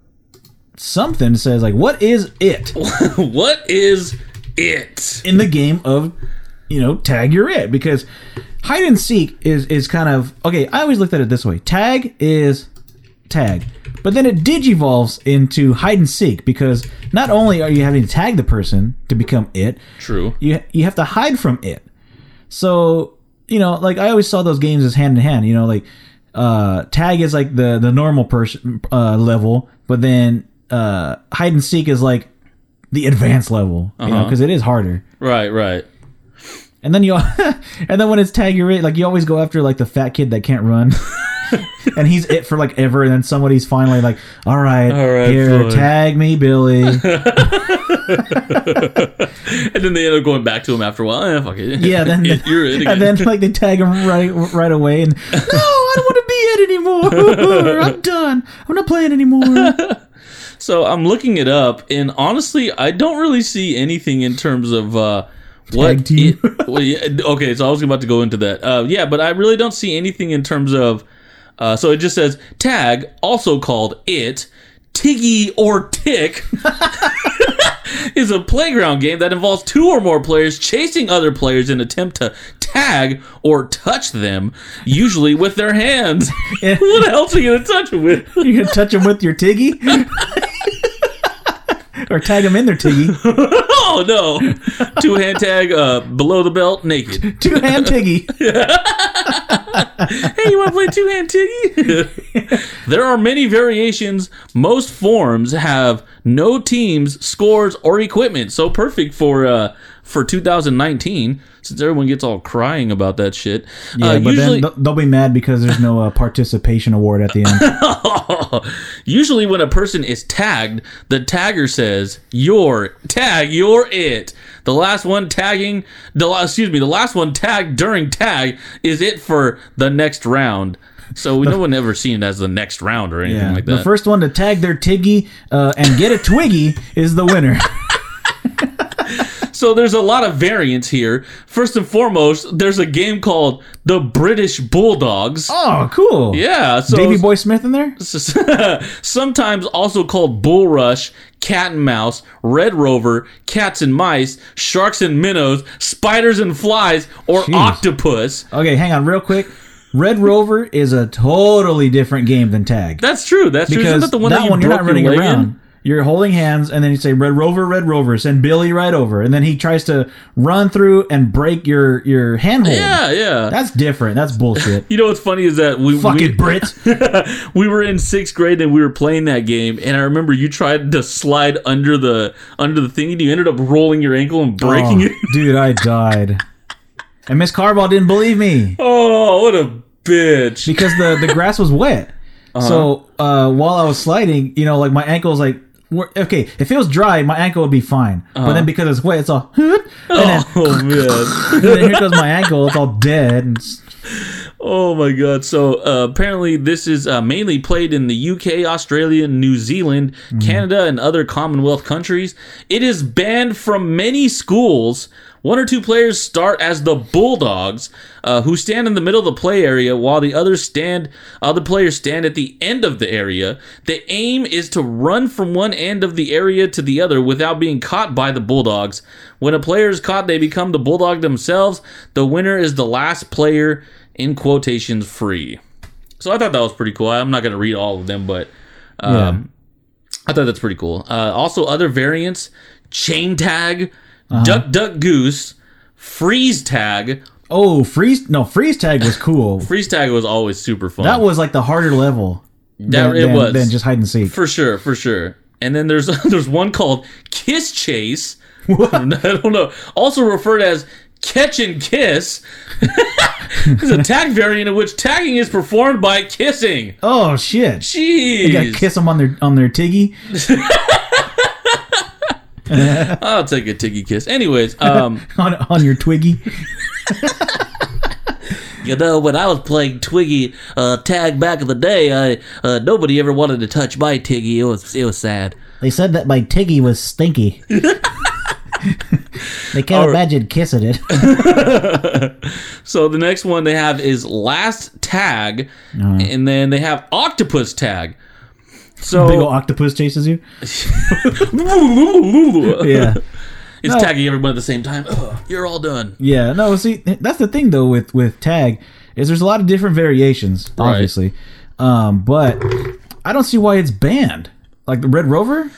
something says like what is it what is it? in the game of you know tag your it because hide and seek is is kind of okay. I always looked at it this way: tag is tag, but then it digivolves into hide and seek because not only are you having to tag the person to become it, True. you you have to hide from it. So you know, like I always saw those games as hand in hand. You know, like uh, tag is like the the normal person uh, level, but then uh, hide and seek is like the advanced level. You know, Uh-huh. because it is harder. Right, right. And then you, and then when it's tag your it, like you always go after like the fat kid that can't run. and he's it for like ever, and then somebody's finally like, "All right, All right, here, fine." tag me, Billy." And then they end up going back to him after a while. Eh, fuck it. Yeah, then you're it again. and then like they tag him right right away, and no, I don't want to be it anymore. I'm done. I'm not playing anymore. so I'm looking it up, and honestly, I don't really see anything in terms of uh, what. Tag team. it- well, yeah, okay, so I was about to go into that. Uh, yeah, but I really don't see anything in terms of. Uh, so it just says tag, also called it. Tiggy or Tick is a playground game that involves two or more players chasing other players in attempt to tag or touch them, usually with their hands. Yeah. what else are you gonna touch them with? You can touch them with your tiggy, or tag them in their tiggy. Oh no! Two hand tag, uh, below the belt, naked. Two hand tiggy. Hey, you want to play two hand tiggy? there are many variations. Most forms have no teams, scores, or equipment. So perfect for uh, for 2019, since everyone gets all crying about that shit. Yeah, uh, but usually, then they'll- they'll be mad because there's no uh, participation award at the end. usually when a person is tagged, the tagger says, "You're tag, you're it." The last one tagging, the excuse me, the last one tagged during tag is it for the next round. So we no one ever seen it as the next round or anything Yeah, like that. the first one to tag their tiggy uh, and get a twiggy is the winner. So there's a lot of variants here. First and foremost, there's a game called the British Bulldogs. Oh, cool. Yeah, so Davey Boy Smith in there. sometimes also called Bull Rush, Cat and Mouse, Red Rover, Cats and Mice, Sharks and Minnows, Spiders and Flies, or Jeez. Octopus. Okay, hang on, real quick. Red Rover is a totally different game than tag That's true. That's true. Isn't that the one that that you one you're broke not running your around. in? You're holding hands, and then you say "Red Rover, Red Rover," send Billy right over, and then he tries to run through and break your your handhold. Yeah, yeah. That's different. That's bullshit. you know what's funny is that we Fucking we, Brits. we were in sixth grade and we were playing that game, and I remember you tried to slide under the under the thing, and you ended up rolling your ankle and breaking Oh, it. dude, I died. And Miss Carball didn't believe me Oh, what a bitch! because the the grass was wet. Uh-huh. So uh, while I was sliding, you know, like my ankle was like. Okay, if it was dry, my ankle would be fine. But then because it's wet, it's all. And then, Uh-huh. Oh man. and then here goes my ankle. It's all dead. And Oh my god! So uh, apparently, this is uh, mainly played in the UK, Australia, New Zealand, Canada, and other Commonwealth countries. It is banned from many schools. One or two players start as the Bulldogs, uh, who stand in the middle of the play area, while the others stand. Other players stand at the end of the area. The aim is to run from one end of the area to the other without being caught by the Bulldogs. When a player is caught, they become the Bulldog themselves. The winner is the last player in quotations free. So I thought that was pretty cool. I'm not going to read all of them, but um, I thought that's pretty cool. Uh, also, other variants: chain tag, Uh-huh. duck duck goose, freeze tag. oh, freeze! No, freeze tag was cool. Freeze tag was always super fun. That was like the harder level. That- than, it than- was than just hide and seek. for sure, for sure. And then there's there's one called kiss chase. I don't know. Also referred as catch and kiss. it's a tag variant in which tagging is performed by kissing. Oh shit! Jeez. You gotta kiss them on their on their tiggy. I'll take a tiggy kiss. Anyways, um, on on your twiggy. you know, when I was playing Twiggy uh, tag back in the day, I uh, nobody ever wanted to touch my Tiggy. It was it was sad. They said that my tiggy was stinky. they can't All imagine kissing it. So the next one they have is last tag, Uh-huh. and then they have octopus tag. So Big old octopus chases you. yeah, Yeah, it's No. tagging everyone at the same time. Ugh, you're all done. yeah. No, see, that's the thing though with with tag is there's a lot of different variations, Right. obviously, um, but I don't see why it's banned. Like the Red Rover.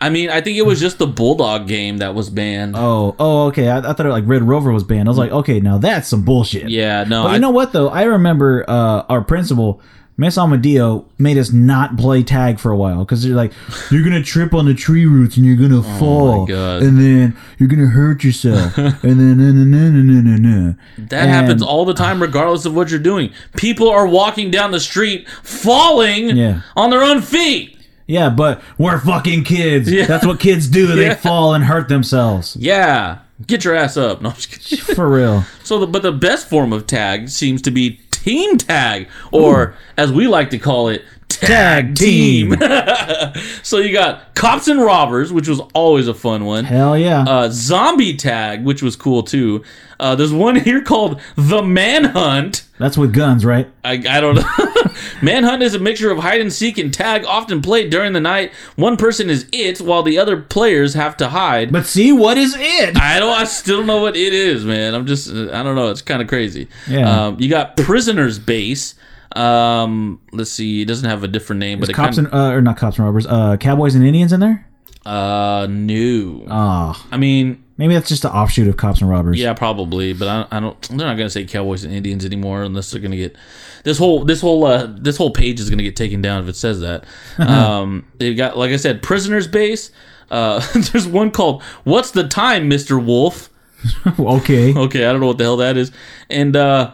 I mean, I think it was just the bulldog game that was banned. Oh, oh, okay. I, I thought like Red Rover was banned. I was like, okay, now that's some bullshit. yeah, no, But I, you know what though? I remember uh, our principal, Miss Amadeo, made us not play tag for a while because they're like, you're gonna trip on the tree roots and you're gonna oh fall, Oh God. and then you're gonna hurt yourself, and then no no no no no no. that happens all the time, regardless of what you're doing. People are walking down the street, falling Yeah. on their own feet. Yeah, but we're fucking kids. Yeah. That's what kids do. Yeah. They fall and hurt themselves. Yeah, get your ass up. No, I'm just kidding. For real. So, the, but the best form of tag seems to be team tag, or as we like to call it, tag, Tag team. so you got cops and robbers, which was always a fun one. Hell yeah. Uh, zombie tag, which was cool too. Uh, there's one here called the manhunt. That's with guns, right? I, I don't know. Manhunt is a mixture of hide and seek and tag, often played during the night. One person is it, while the other players have to hide. But see, what is it? I don't. I still don't know what it is, man. I'm just. I don't know. It's kind of crazy. Yeah. Um, you got prisoners base. Um, let's see. It doesn't have a different name, but it cops kind and uh, or not cops and robbers. Uh, cowboys and Indians in there. uh new. Ah, I mean, maybe that's just an offshoot of cops and robbers. yeah, probably, but I, I don't. They're not gonna say cowboys and Indians anymore unless they're gonna get this whole this whole uh this whole page is gonna get taken down if it says that. um, they got like I said, prisoners base. Uh, there's one called "What's the Time, Mister Wolf." okay. Okay, I don't know what the hell that is. And uh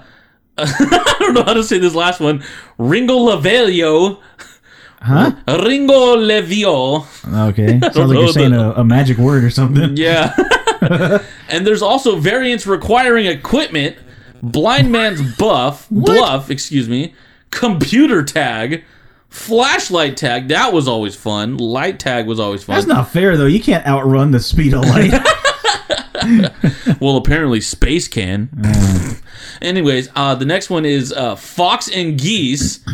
I don't know how to say this last one. Ringo Lavelio. Huh? Ringo Levio. Okay. Sounds like you're saying a, a magic word or something. Yeah. and there's also variants requiring equipment, blind man's buff, bluff, excuse me, computer tag, flashlight tag. That was always fun. Light tag was always fun. That's not fair though. You can't outrun the speed of light. Well, apparently space can. Anyways, uh, the next one is uh, fox and geese.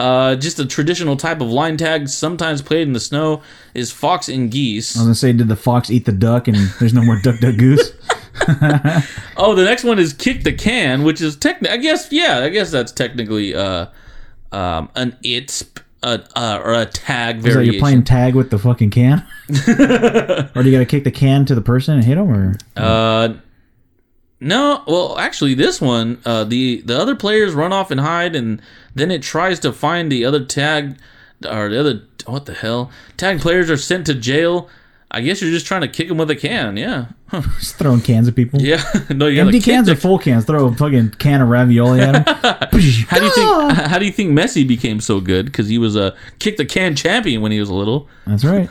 Uh, just a traditional type of line tag, sometimes played in the snow, is fox and geese. I was gonna say, did the fox eat the duck and there's no more duck duck goose? Oh, the next one is kick the can, which is technically, I guess, yeah, I guess that's technically uh, um, an it a uh, or a tag variation. you're playing tag with the fucking can, or do you got to kick the can to the person and hit them, or Uh, no. Well, actually, this one, uh, the the other players run off and hide, and then it tries to find the other tag or the other what the hell tag players are sent to jail. I guess you're just trying to kick them with a can. Yeah. Huh. just throwing cans at people? Yeah. no, you Empty cans or full cans? Throw a fucking can of ravioli at them. How do you think? How do you think Messi became so good? Because he was a kick the can champion when he was little. That's right.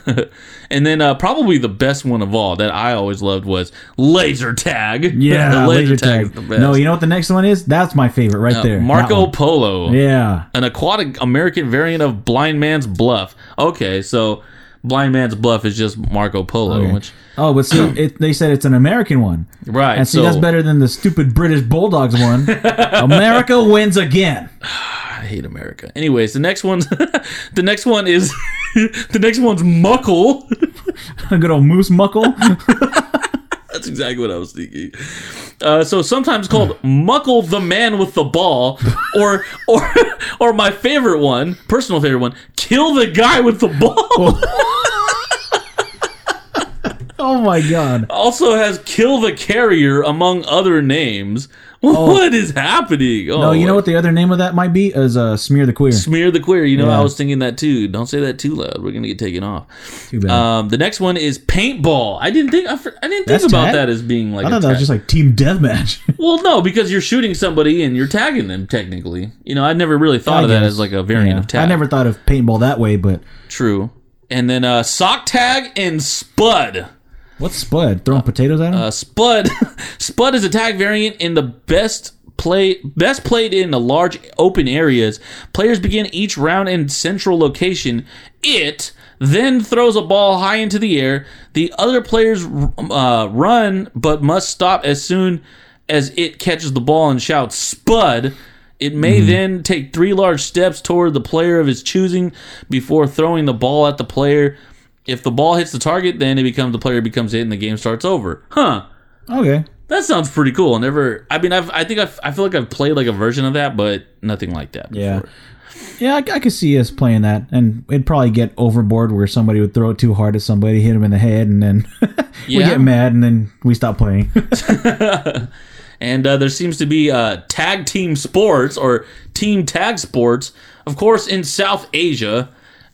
And then uh, probably the best one of all that I always loved was laser tag. Yeah, laser tag. is the best. No, you know what the next one is? That's my favorite right Uh, there. Marco. Polo. Yeah. an aquatic American variant of Blind Man's Bluff. Okay, so Blind Man's Bluff is just Marco Polo, Okay. which Oh, but see, it, they said it's an American one. right. And see, so that's better than the stupid British Bulldogs one. America wins again. I hate America. Anyways, the next one's the next one is the next one's Muckle. A good old moose muckle. That's exactly what I was thinking. Uh, so sometimes called Muckle the man with the ball, or or or my favorite one, personal favorite one, kill the guy with the ball. Oh my god. also has kill the carrier among other names. What is happening? Oh, No, you know what the other name of that might be? Is uh, smear the queer. Smear the queer. You know, Yeah. I was thinking that too. Don't say that too loud. We're gonna get taken off. Too bad. Um, the next one is paintball. I didn't think I, I didn't think That's about tag? that as being like. I thought that was just like team deathmatch. Well, no, because you're shooting somebody and you're tagging them. Technically, you know, I never really thought I of that as like a variant Yeah. of tag. I never thought of paintball that way, but True. And then uh, sock tag and spud. What's Spud? Throwing potatoes at him? Uh, Spud, Spud is a tag variant in the best play, best played in the large open areas. Players begin each round in central location. It then throws a ball high into the air. The other players uh, run, but must stop as soon as it catches the ball and shouts "Spud." It may then take three large steps toward the player of his choosing before throwing the ball at the player. If the ball hits the target, then it becomes the player becomes hit and the game starts over. Huh. okay. That sounds pretty cool. I never. I mean, I've. I think I've, I feel like I've played like a version of that, but nothing like that. Yeah. before. Yeah, I, I could see us playing that, and it'd probably get overboard where somebody would throw it too hard at somebody, hit him in the head, and then we Yeah. get mad, and then we stop playing. And uh, there seems to be uh, tag team sports or team tag sports, of course, in South Asia,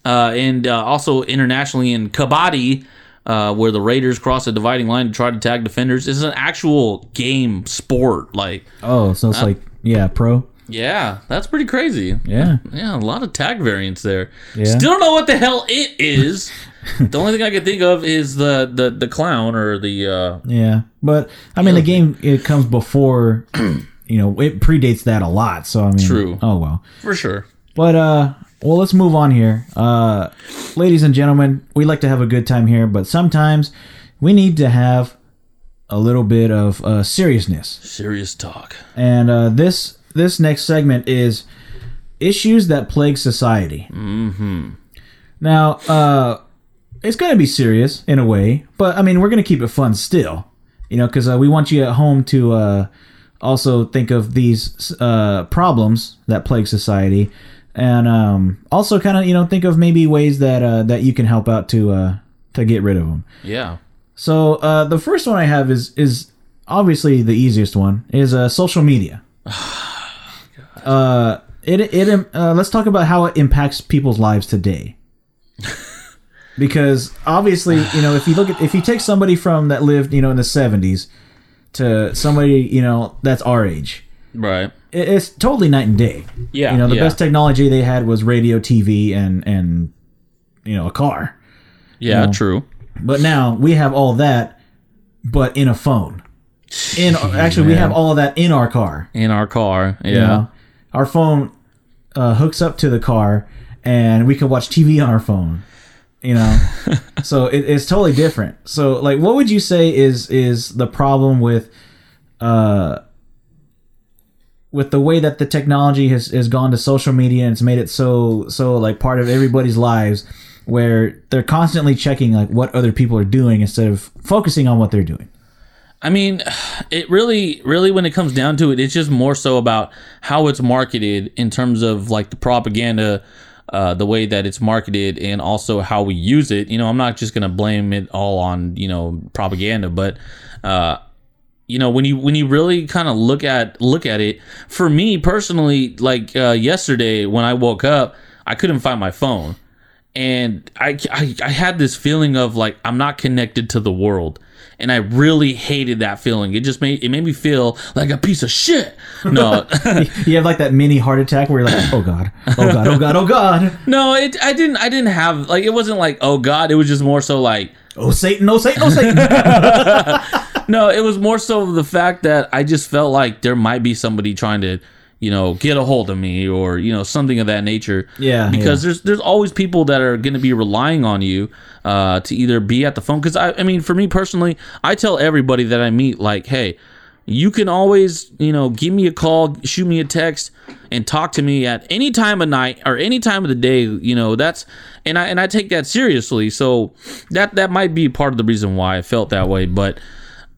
uh, and uh, also internationally in Kabaddi. Uh, where the Raiders cross a dividing line to try to tag defenders. This is an actual game sport. Like, oh, so it's like yeah, pro. yeah, that's pretty crazy. Yeah, Yeah, a lot of tag variants there. Yeah. Still don't know what the hell it is. the only thing I can think of is the the, the clown or the uh yeah. But I mean, the game it comes before. You know, it predates that a lot. So I mean, True. Oh well. for sure. But uh well let's move on here. Uh ladies and gentlemen, we like to have a good time here, but sometimes we need to have a little bit of uh, seriousness. Serious talk. And uh, this this next segment is issues that plague society. Mm-hmm. Now, uh, it's going to be serious in a way, but I mean, we're going to keep it fun still, you know, because uh, we want you at home to uh, also think of these uh, problems that plague society, and um, also kind of you know think of maybe ways that uh, that you can help out to uh, to get rid of them. Yeah. So uh, the first one I have is is obviously the easiest one is uh, social media. uh, it it uh, let's talk about how it impacts people's lives today. because obviously, you know, if you look at if you take somebody from that lived, you know, in the seventies to somebody, you know, that's our age, Right. it, it's totally night and day. Yeah. You know, the yeah. best technology they had was radio, TV, and and you know, a car. Yeah, know. true. But now we have all that, but in a phone. In actually, we have all of that in our car. In our car. Yeah. you know? our phone uh, hooks up to the car, and we can watch TV on our phone. You know, so it, it's totally different. So, like, what would you say is is the problem with, uh, with the way that the technology has has gone to social media and it's made it so so like part of everybody's lives, where they're constantly checking like what other people are doing instead of focusing on what they're doing. I mean, it really, really, when it comes down to it, it's just more so about how it's marketed in terms of like the propaganda uh, the way that it's marketed and also how we use it. You know, I'm not just gonna blame it all on you know propaganda, but uh, you know when you when you really kind of look at look at it, for me personally, like uh, yesterday when I woke up, I couldn't find my phone, and I, I I had this feeling of like I'm not connected to the world. And I really hated that feeling. It just made it made me feel like a piece of shit. No, You have like that mini heart attack where you're like, oh god, oh god, oh god, oh god, No, it. I didn't. I didn't have like. It wasn't like oh god. It was just more so like oh Satan, oh Satan, oh Satan. No. It was more so the fact that I just felt like there might be somebody trying to, you know, get a hold of me or you know something of that nature. Yeah, Because there's there's always people that are going to be relying on you uh, to either be at the phone. Because I I mean for me personally, I tell everybody that I meet like, hey. You can always, you know, give me a call, shoot me a text, and talk to me at any time of night or any time of the day. You know, that's and I and I take that seriously. So that that might be part of the reason why I felt that way. But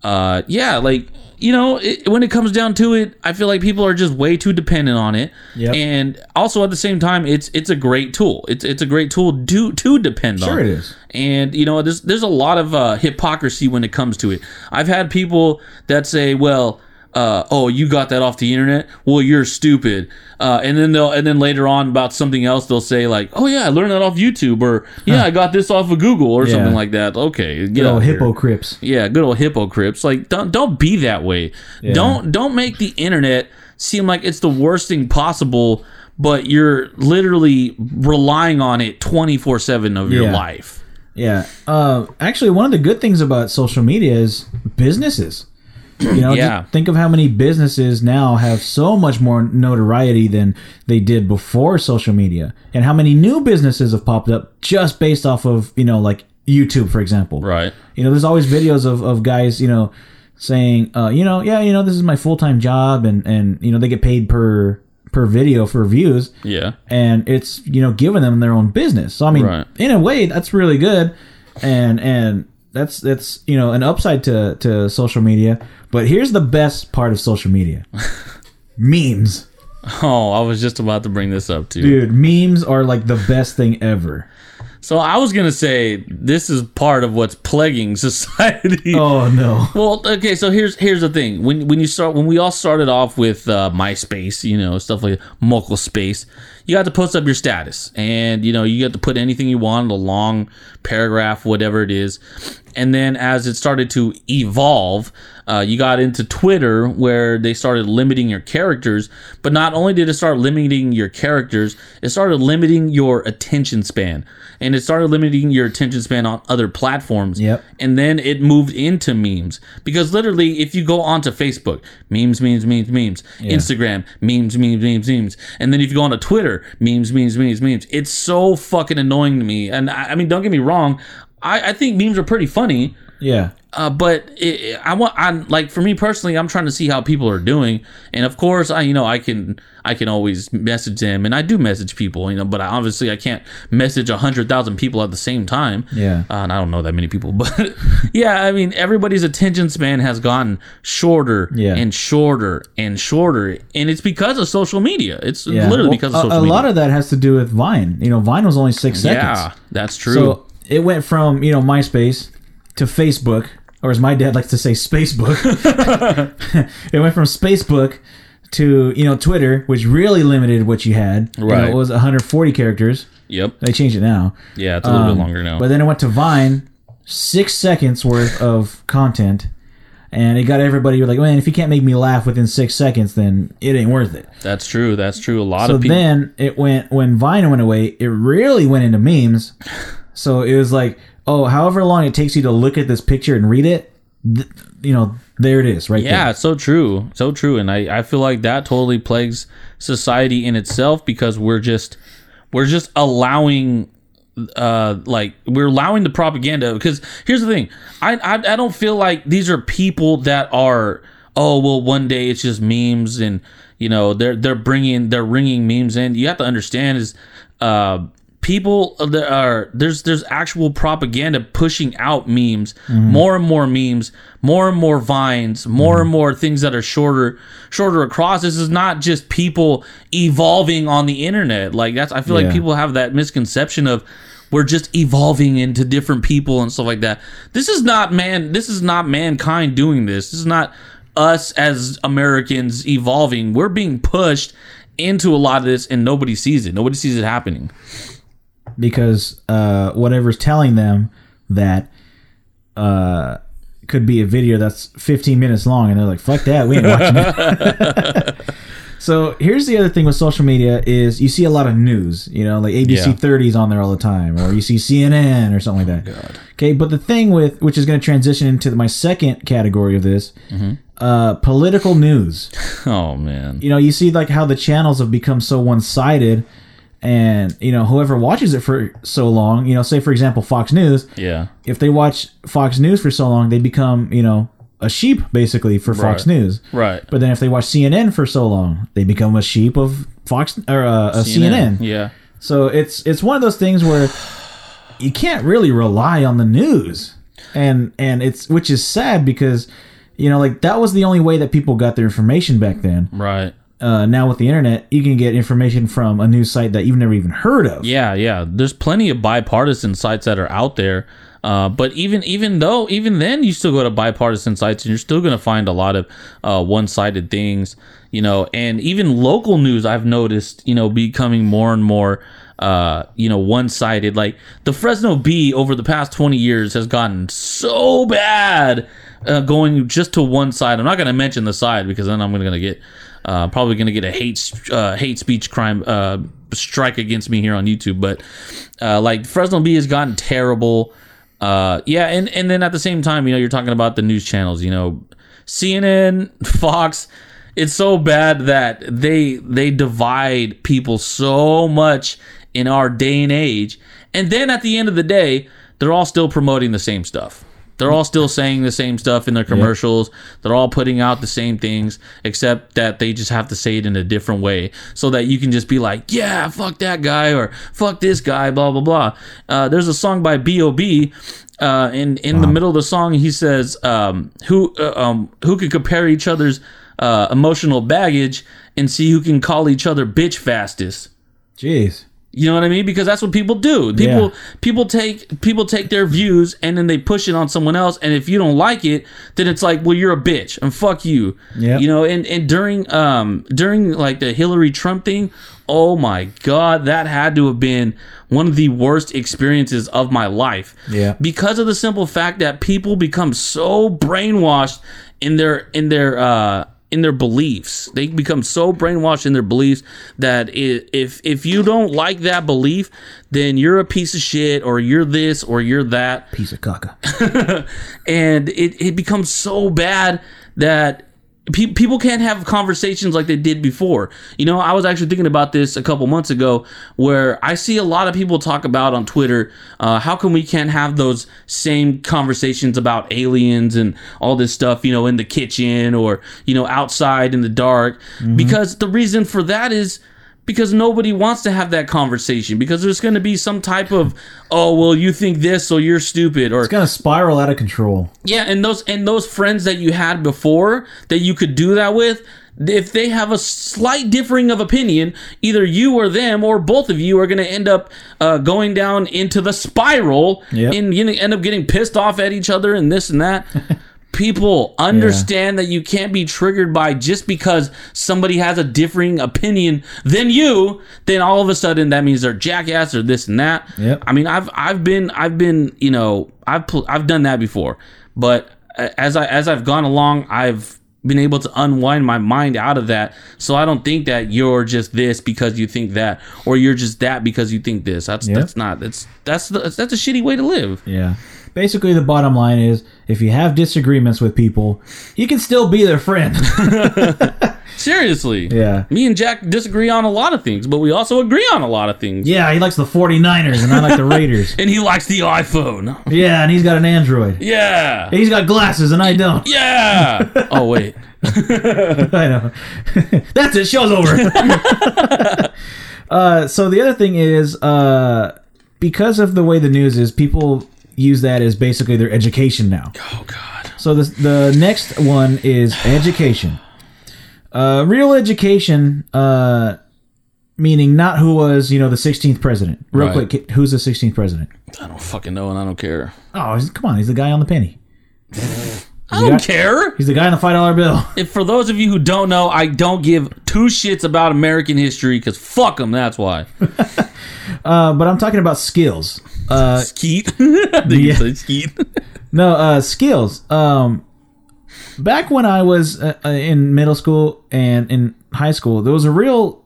uh, yeah, like you know, it, when it comes down to it, I feel like people are just way too dependent on it. Yep. And also at the same time, it's it's a great tool. It's it's a great tool to to depend on. Sure it is. And you know, there's there's a lot of uh, hypocrisy when it comes to it. I've had people that say, well. Uh, oh, you got that off the internet? Well, you're stupid. Uh, and then they'll, and then later on about something else, they'll say like, "Oh yeah, I learned that off YouTube," or "Yeah, I got this off of Google," or Yeah. something like that. Okay, Good old hypocrites. Yeah, good old hypocrites. Like don't don't be that way. Don't don't make the internet seem like it's the worst thing possible, but you're literally relying on it 24/7 of your Yeah. life. Yeah. Uh, actually, one of the good things about social media is businesses. You know, Yeah. think of how many businesses now have so much more notoriety than they did before social media, and how many new businesses have popped up just based off of you know, like YouTube, for example. Right. You know, there's always videos of, of guys, you know, saying, uh, you know, yeah, you know, this is my full time job, and and you know, they get paid per per video for views Yeah. and it's you know giving them their own business. So I mean, Right. in a way, that's really good, and and that's that's you know an upside to to social media. But here's the best part of social media: memes, Oh, I was just about to bring this up too. dude. Memes are like the best thing ever. So I was going to say this is part of what's plaguing society. Oh no, Well, okay, so here's here's the thing. When when you start when we all started off with uh, MySpace, you know, stuff like Mocal Space, you got to post up your status, and you know, you got to put anything you want, a long paragraph, whatever it is. And then as it started to evolve, uh, you got into Twitter where they started limiting your characters. But not only did it start limiting your characters, it started limiting your attention span, and it started limiting your attention span on other platforms. Yep. and then it moved into memes. Because literally if you go onto facebook memes memes memes memes. Instagram memes memes memes memes. And then if you go onto twitter memes memes memes memes. It's so fucking annoying to me. And i, I mean don't get me wrong. I, I think memes are pretty funny. Yeah, uh, but it, I want, I like for me personally, I'm trying to see how people are doing, and of course, I you know I can I can always message them, and I do message people, you know, but I, obviously I can't message a hundred thousand people at the same time. Yeah. uh, and I don't know that many people, but yeah, I mean everybody's attention span has gotten shorter Yeah. and shorter and shorter, and it's because of social media. It's yeah. literally Well, because of a, social a media. lot of that has to do with Vine. You know, Vine was only six seconds. yeah, that's true. So it went from you know MySpace to Facebook, or as my dad likes to say, Spacebook. it went from Spacebook to you know Twitter, which really limited what you had. You know, Right. it was 140 characters. yep, They changed it now. yeah, it's a little Um, bit longer now. But then it went to Vine, six seconds worth of content. And it got everybody like, man, if you can't make me laugh within six seconds, then it ain't worth it. that's true. That's true. A lot So of people. then it went when Vine went away, it really went into memes. So it was like, oh, however long it takes you to look at this picture and read it, th- you know, there it is, right Yeah, there. it's so true. So true. And I, I feel like that totally plagues society in itself because we're just we're just allowing uh like we're allowing the propaganda because here's the thing I, I i don't feel like these are people that are oh well one day it's just memes and you know they're they're bringing they're ringing memes in you have to understand is uh people that are there's there's actual propaganda pushing out memes, Mm-hmm. more and more memes, more and more vines, more Mm-hmm. and more things that are shorter shorter across. This is not just people evolving on the internet. Like that's I feel Yeah. like people have that misconception of we're just evolving into different people and stuff like that. This is not man. This is not mankind doing this. This is not us as Americans evolving. We're being pushed into a lot of this, and nobody sees it. Nobody sees it happening. Because uh, whatever's telling them that uh, could be a video that's 15 minutes long, and they're like, "Fuck that, we ain't watching it." so here's the other thing with social media is you see a lot of news, you know, like ABC Yeah. 30s on there all the time, or you see CNN or something like that. Okay, but the thing with which is going to transition into my second category of this, uh, political news Oh man. you know, you see like how the channels have become so one sided, and you know, whoever watches it for so long, you know, say for example Fox News, Yeah. if they watch Fox News for so long, they become you know a sheep basically for Fox Right. News. Right. But then if they watch CNN for so long, they become a sheep of Fox or uh, a CNN. Yeah. So it's it's one of those things where you can't really rely on the news, and and it's which is sad because you know like that was the only way that people got their information back then Right. Uh, now with the internet, you can get information from a news site that you've never even heard of. Yeah, yeah. There's plenty of bipartisan sites that are out there. Uh, but even even though even then you still go to bipartisan sites and you're still going to find a lot of uh, one-sided things, you know, and even local news I've noticed, you know, becoming more and more uh, you know, one-sided. Like the Fresno Bee over the past 20 years has gotten so bad uh, going just to one side. I'm not going to mention the side because then I'm going to get uh, probably going to get a hate uh, hate speech crime uh, strike against me here on YouTube. But uh, like Fresno Bee has gotten terrible. Uh, yeah, and and then at the same time, you know, you're talking about the news channels. You know, CNN, Fox. It's so bad that they they divide people so much in our day and age. And then at the end of the day, they're all still promoting the same stuff. They're all still saying the same stuff in their commercials. They're all putting out the same things, except that they just have to say it in a different way so that you can just be like, yeah, fuck that guy or fuck this guy, blah, blah, blah. Uh, there's a song by B.O.B. Uh, in in the middle of the song, he says, um, "Who uh, um, who could compare each other's uh, emotional baggage and see who can call each other bitch fastest?" Jeez. You know what I mean? Because that's what people do. People Yeah. people take people take their views and then they push it on someone else. And if you don't like it, then it's like, well, you're a bitch and fuck you. Yep. You know. And and during um during like the Hillary Trump thing, oh my god, that had to have been one of the worst experiences of my life. Yeah. Because of the simple fact that people become so brainwashed in their in their uh in their beliefs. They become so brainwashed in their beliefs that if if you don't like that belief, then you're a piece of shit or you're this or you're that Piece of caca. and it, it becomes so bad that pe- people can't have conversations like they did before. You know, I was actually thinking about this a couple months ago, where I see a lot of people talk about on Twitter, uh, how come we can't have those same conversations about aliens and all this stuff, you know, in the kitchen or you know outside in the dark? Because the reason for that is because nobody wants to have that conversation because there's going to be some type of oh well you think this so you're stupid or It's gonna spiral out of control. yeah, and those and those friends that you had before that you could do that with, if they have a slight differing of opinion, either you or them or both of you are going to end up uh, going down into the spiral Yep. and you end up getting pissed off at each other and this and that. People understand that you can't be triggered by just because somebody has a differing opinion than you. Then all of a sudden that means they're jackass or this and that. Yep. I mean, I've I've been I've been you know I've pl- I've done that before, but uh, as I as I've gone along, I've been able to unwind my mind out of that. So I don't think that you're just this because you think that, or you're just that because you think this. That's Yep. that's not that's that's the, that's a shitty way to live. Yeah. Basically, the bottom line is if you have disagreements with people, you can still be their friend. Seriously. yeah. Me and Jack disagree on a lot of things, but we also agree on a lot of things. Yeah, he likes the 49ers and I like the Raiders. And he likes the iPhone. Yeah, and he's got an Android. Yeah. He's got glasses and I don't. Yeah. oh wait. I know. That's it. Show's over. Uh, so the other thing is, uh, because of the way the news is, people use that as basically their education now. Oh God. So the the next one is education. Uh, real education, uh, meaning not who was you know the 16th president. Real Right. quick, who's the 16th president? I don't fucking know, and I don't care. Oh, he's, come on, he's the guy on the penny. I don't care. He's the guy on the five dollar bill. If for those of you who don't know, I don't give two shits about American history because fuck them. That's why. Uh, but I'm talking about skills. Uh, Skeet. I think you Yeah. Skeet. No, uh, skills. Um, back when I was uh, uh, in middle school and in high school, there was a real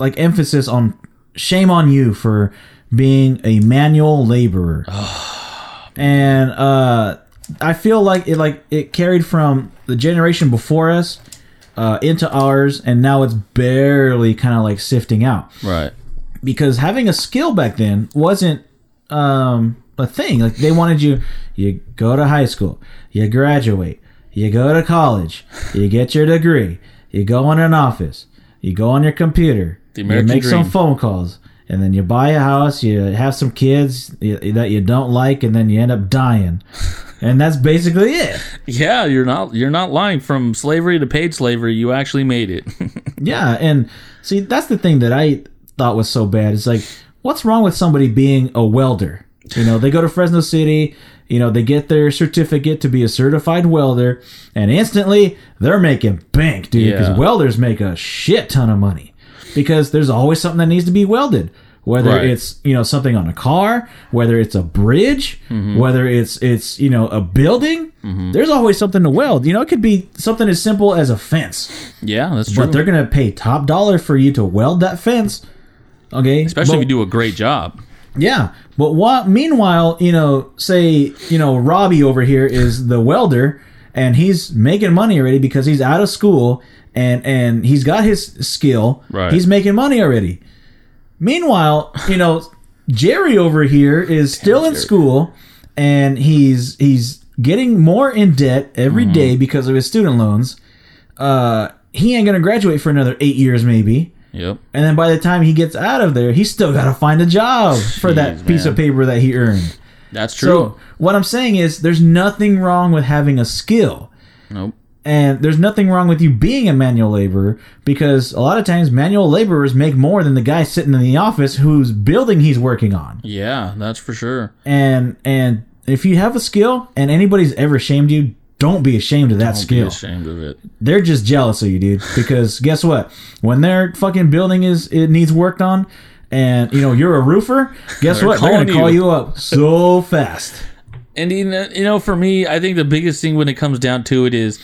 like emphasis on shame on you for being a manual laborer. and uh, I feel like it like it carried from the generation before us uh, into ours, and now it's barely kind of like sifting out right. because having a skill back then wasn't um, a thing. Like they wanted you, you go to high school, you graduate, you go to college, you get your degree, you go in an office, you go on your computer, you make some phone calls, and then you buy a house, you have some kids that you don't like, and then you end up dying. And that's basically it. Yeah, you're not you're not lying. From slavery to paid slavery, you actually made it. Yeah, and see that's the thing that I thought was so bad. It's like, what's wrong with somebody being a welder? You know, they go to Fresno City, you know, they get their certificate to be a certified welder, and instantly they're making bank, dude. Because Yeah. welders make a shit ton of money because there's always something that needs to be welded. Whether Right. it's you know something on a car, whether it's a bridge, Mm-hmm. whether it's it's you know a building, there's always something to weld. You know, it could be something as simple as a fence. yeah, that's true. But they're gonna pay top dollar for you to weld that fence. Okay, Especially But- if you do a great job. yeah. But what? Meanwhile, you know, say you know Robbie over here is the welder, and he's making money already because he's out of school and and he's got his skill. Right. He's making money already. Meanwhile, you know, Jerry over here is still in school, and he's he's getting more in debt every Mm-hmm. day because of his student loans. Uh, he ain't gonna graduate for another eight years, maybe. Yep. And then by the time he gets out of there, he's still got to find a job for that Jeez, piece man. of paper that he earned. That's true. So, what I'm saying is, there's nothing wrong with having a skill. nope. And there's nothing wrong with you being a manual laborer because a lot of times manual laborers make more than the guy sitting in the office whose building he's working on. Yeah, that's for sure. And and if you have a skill and anybody's ever shamed you, don't be ashamed of that Don't be skill. ashamed of it. they're just jealous of you, dude. Because guess what? When their fucking building is it needs worked on, and you know you're a roofer, guess They're what? They're gonna call you. you up so fast. And you know, for me, I think the biggest thing when it comes down to it is,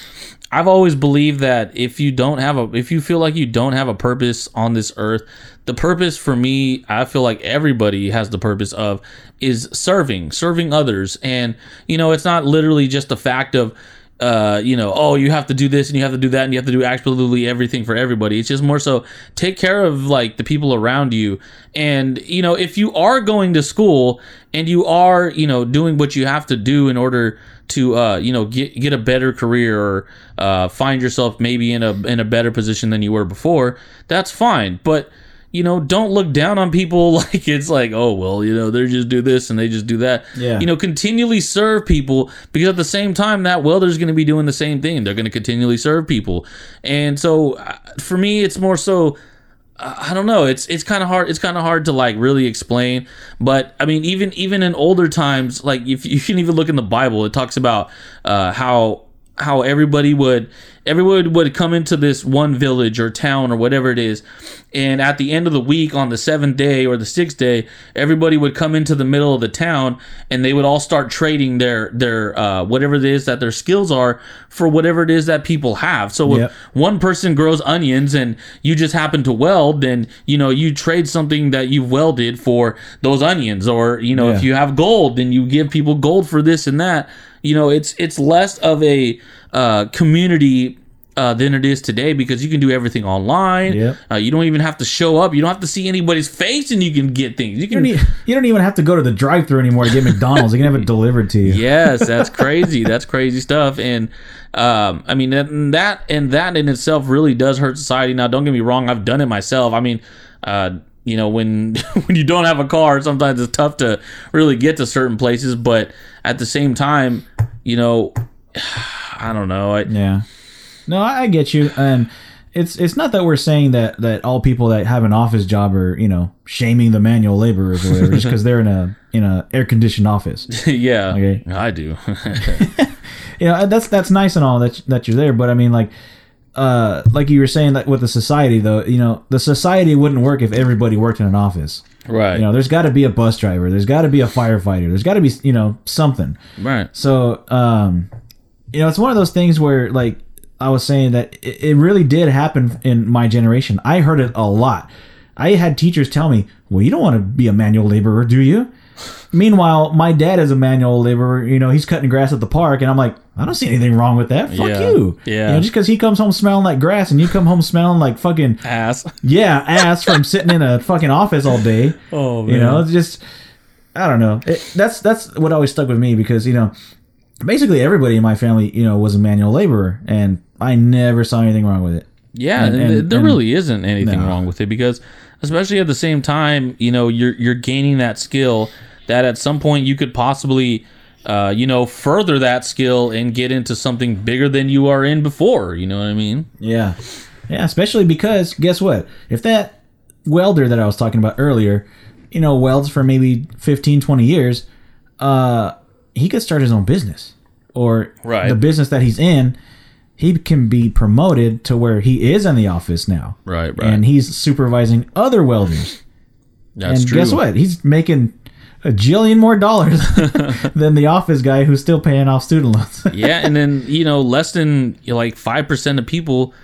I've always believed that if you don't have a, if you feel like you don't have a purpose on this earth, the purpose for me, I feel like everybody has the purpose of, is serving, serving others, and you know, it's not literally just the fact of. Uh, you know, oh, you have to do this and you have to do that and you have to do absolutely everything for everybody. It's just more so take care of like the people around you. And, you know, if you are going to school and you are, you know, doing what you have to do in order to, uh, you know, get, get a better career or, uh, find yourself maybe in a, in a better position than you were before, that's fine. But, you know, don't look down on people like it's like, oh, well, you know, they just do this and they just do that. Yeah. You know, continually serve people because at the same time, that welder's going to be doing the same thing. They're going to continually serve people. And so uh, for me, it's more so. uh, I don't know. It's it's kind of hard. It's kind of hard to like really explain. But I mean, even even in older times, like if you can even look in the Bible, it talks about uh, how how everybody would everyone would come into this one village or town or whatever it is. And at the end of the week on the seventh day or the sixth day everybody would come into the middle of the town and they would all start trading their their uh, whatever it is that their skills are for whatever it is that people have. So Yep. if one person grows onions and you just happen to weld then you know you trade something that you've welded for those onions. Or you know if you have gold then you give people gold for this and that you know it's it's less of a uh, community uh, than it is today because you can do everything online. Yep. Uh, you don't even have to show up. You don't have to see anybody's face, and you can get things. You You can. don't, e- you don't even have to go to the drive-through anymore to get McDonald's. You can have it delivered to you. yes, that's crazy. that's crazy stuff. And um, I mean that and that and that in itself really does hurt society. Now, don't get me wrong. I've done it myself. I mean, uh, you know when when you don't have a car, sometimes it's tough to really get to certain places. But at the same time, you know, I don't know. I, Yeah. No, I, get you, and it's it's not that we're saying that that all people that have an office job are you know shaming the manual laborers or whatever just because they're in a in a air conditioned office. yeah, Okay. I do. You know, that's that's nice and all that that you're there, but I mean like. Uh, like you were saying that with the society though, you know, the society wouldn't work if everybody worked in an office. Right, You know, there's got to be a bus driver, there's got to be a firefighter, there's got to be, you know, something. right. So, um, you know, it's one of those things where, like, I was saying that it, it really did happen in my generation. I heard it a lot. I had teachers tell me, "Well, you don't want to be a manual laborer, do you?" Meanwhile, my dad is a manual laborer. You know, he's cutting grass at the park, and I'm like, I don't see anything wrong with that. Fuck Yeah. you. Yeah. You know, just because he comes home smelling like grass, and you come home smelling like fucking Ass. yeah ass from sitting in a fucking office all day. Oh You know, it's just I don't know. It, that's that's what always stuck with me because you know, basically everybody in my family, you know, was a manual laborer, and I never saw anything wrong with it. Yeah, And- and, there and- really isn't anything No. wrong with it because, especially at the same time, you know, you're you're gaining that skill that at some point you could possibly, uh, you know, further that skill and get into something bigger than you are in before. You know what I mean? Yeah, yeah. Especially because guess what? If that welder that I was talking about earlier, you know, welds for maybe 15, 20 years, uh, he could start his own business or Right. the business that he's in. He can be promoted to where he is in the office now. Right, right. And he's supervising other welders. That's and true. guess what? He's making a jillion more dollars than the office guy who's still paying off student loans. yeah, and then you know, less than you know, like five percent of people,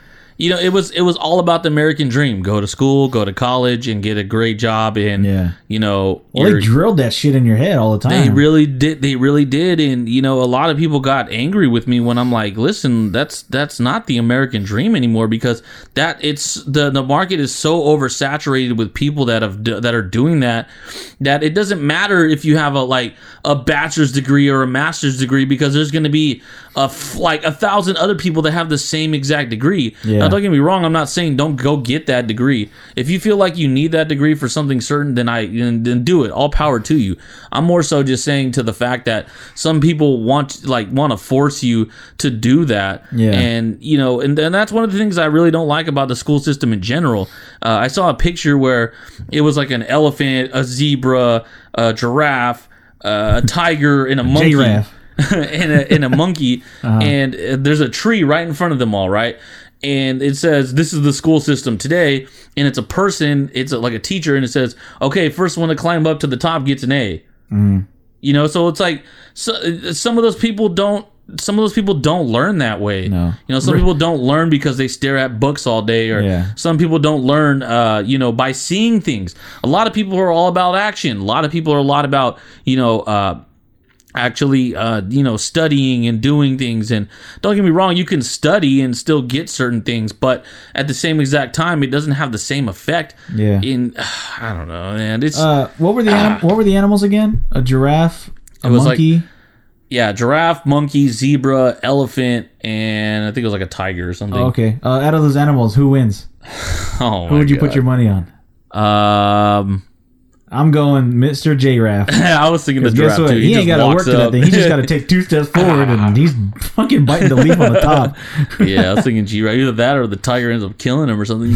you know, it was it was all about the American dream: go to school, go to college, and get a great job, and Yeah. you know, well, they drilled that shit in your head all the time. They really did. They really did, and you know, a lot of people got angry with me when I'm like, "Listen, that's that's not the American dream anymore because that it's the the market is so oversaturated with people that have that are doing that that it doesn't matter if you have a like a bachelor's degree or a master's degree because there's going to be a like a thousand other people that have the same exact degree. Yeah. Now, don't get me wrong. I'm not saying don't go get that degree. If you feel like you need that degree for something certain, then I then, then do it. All power to you. I'm more so just saying to the fact that some people want like want to force you to do that. Yeah. And you know, and, and that's one of the things I really don't like about the school system in general. Uh, I saw a picture where it was like an elephant, a zebra, a giraffe, uh, a tiger, and a monkey Giraffe. and a, and a monkey, and uh, there's a tree right in front of them all, right? And it says, "This is the school system today," and it's a person, it's a, like a teacher, and it says, "Okay, first one to climb up to the top gets an A." You know, so it's like so, some of those people don't. Some of those people don't learn that way. No. You know, some people don't learn because they stare at books all day, or Yeah. some people don't learn, uh, you know, by seeing things. A lot of people are all about action. A lot of people are a lot about, you know, uh, actually uh you know studying and doing things and don't get me wrong you can study and still get certain things but at the same exact time it doesn't have the same effect Yeah. in i don't know and it's Uh, what were the anim- what were the animals again? A giraffe, a was like- monkey. yeah giraffe monkey zebra elephant and i think it was like a tiger or something Oh, okay. Uh, out of those animals, who wins? oh Who would you put your money on? um I'm going Mr. Giraffe. i was thinking the Guess what? too He, ain't got to work to that thing. He just got to take two steps forward, and he's fucking biting the leaf on the top. yeah i was thinking giraffe either that or the tiger ends up killing him or something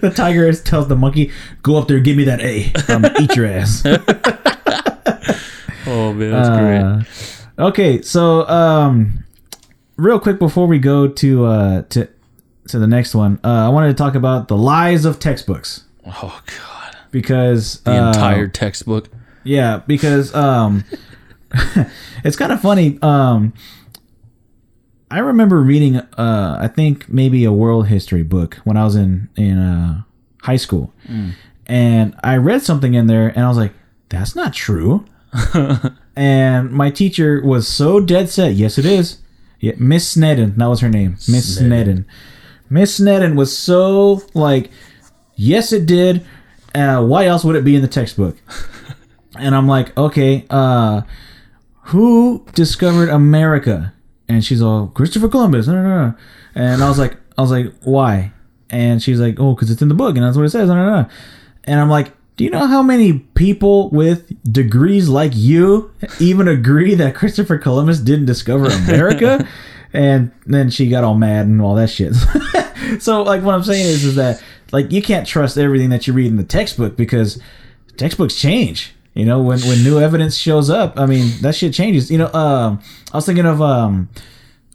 the tiger tells the monkey, "Go up there, give me that A. I'm gonna eat your ass." oh man that's great Uh, okay, so um, real quick before we go to uh, to to the next one, uh, I wanted to talk about the lies of textbooks oh god because the uh, entire textbook yeah because um, it's kind of funny. Um, I remember reading uh, I think maybe a world history book when I was in in uh, high school, and I read something in there, and I was like, "That's not true." and my teacher was so dead set. Yes, it is. Yeah, Miss Snedden. That was her name. Miss Snedden. Miss Snedden was so like, yes, it did. Uh, why else would it be in the textbook? and I'm like, okay, uh, who discovered America? And she's all Christopher Columbus. No, no, no. And I was like, I was like, why? And she's like, "Oh, because it's in the book, and that's what it says." And I'm like, "Do you know how many people with degrees like you even agree that Christopher Columbus didn't discover America?" and then she got all mad and all that shit. so, like, what I'm saying is, is that like you can't trust everything that you read in the textbook because textbooks change. You know, when when new evidence shows up, I mean that shit changes. You know, um, I was thinking of um,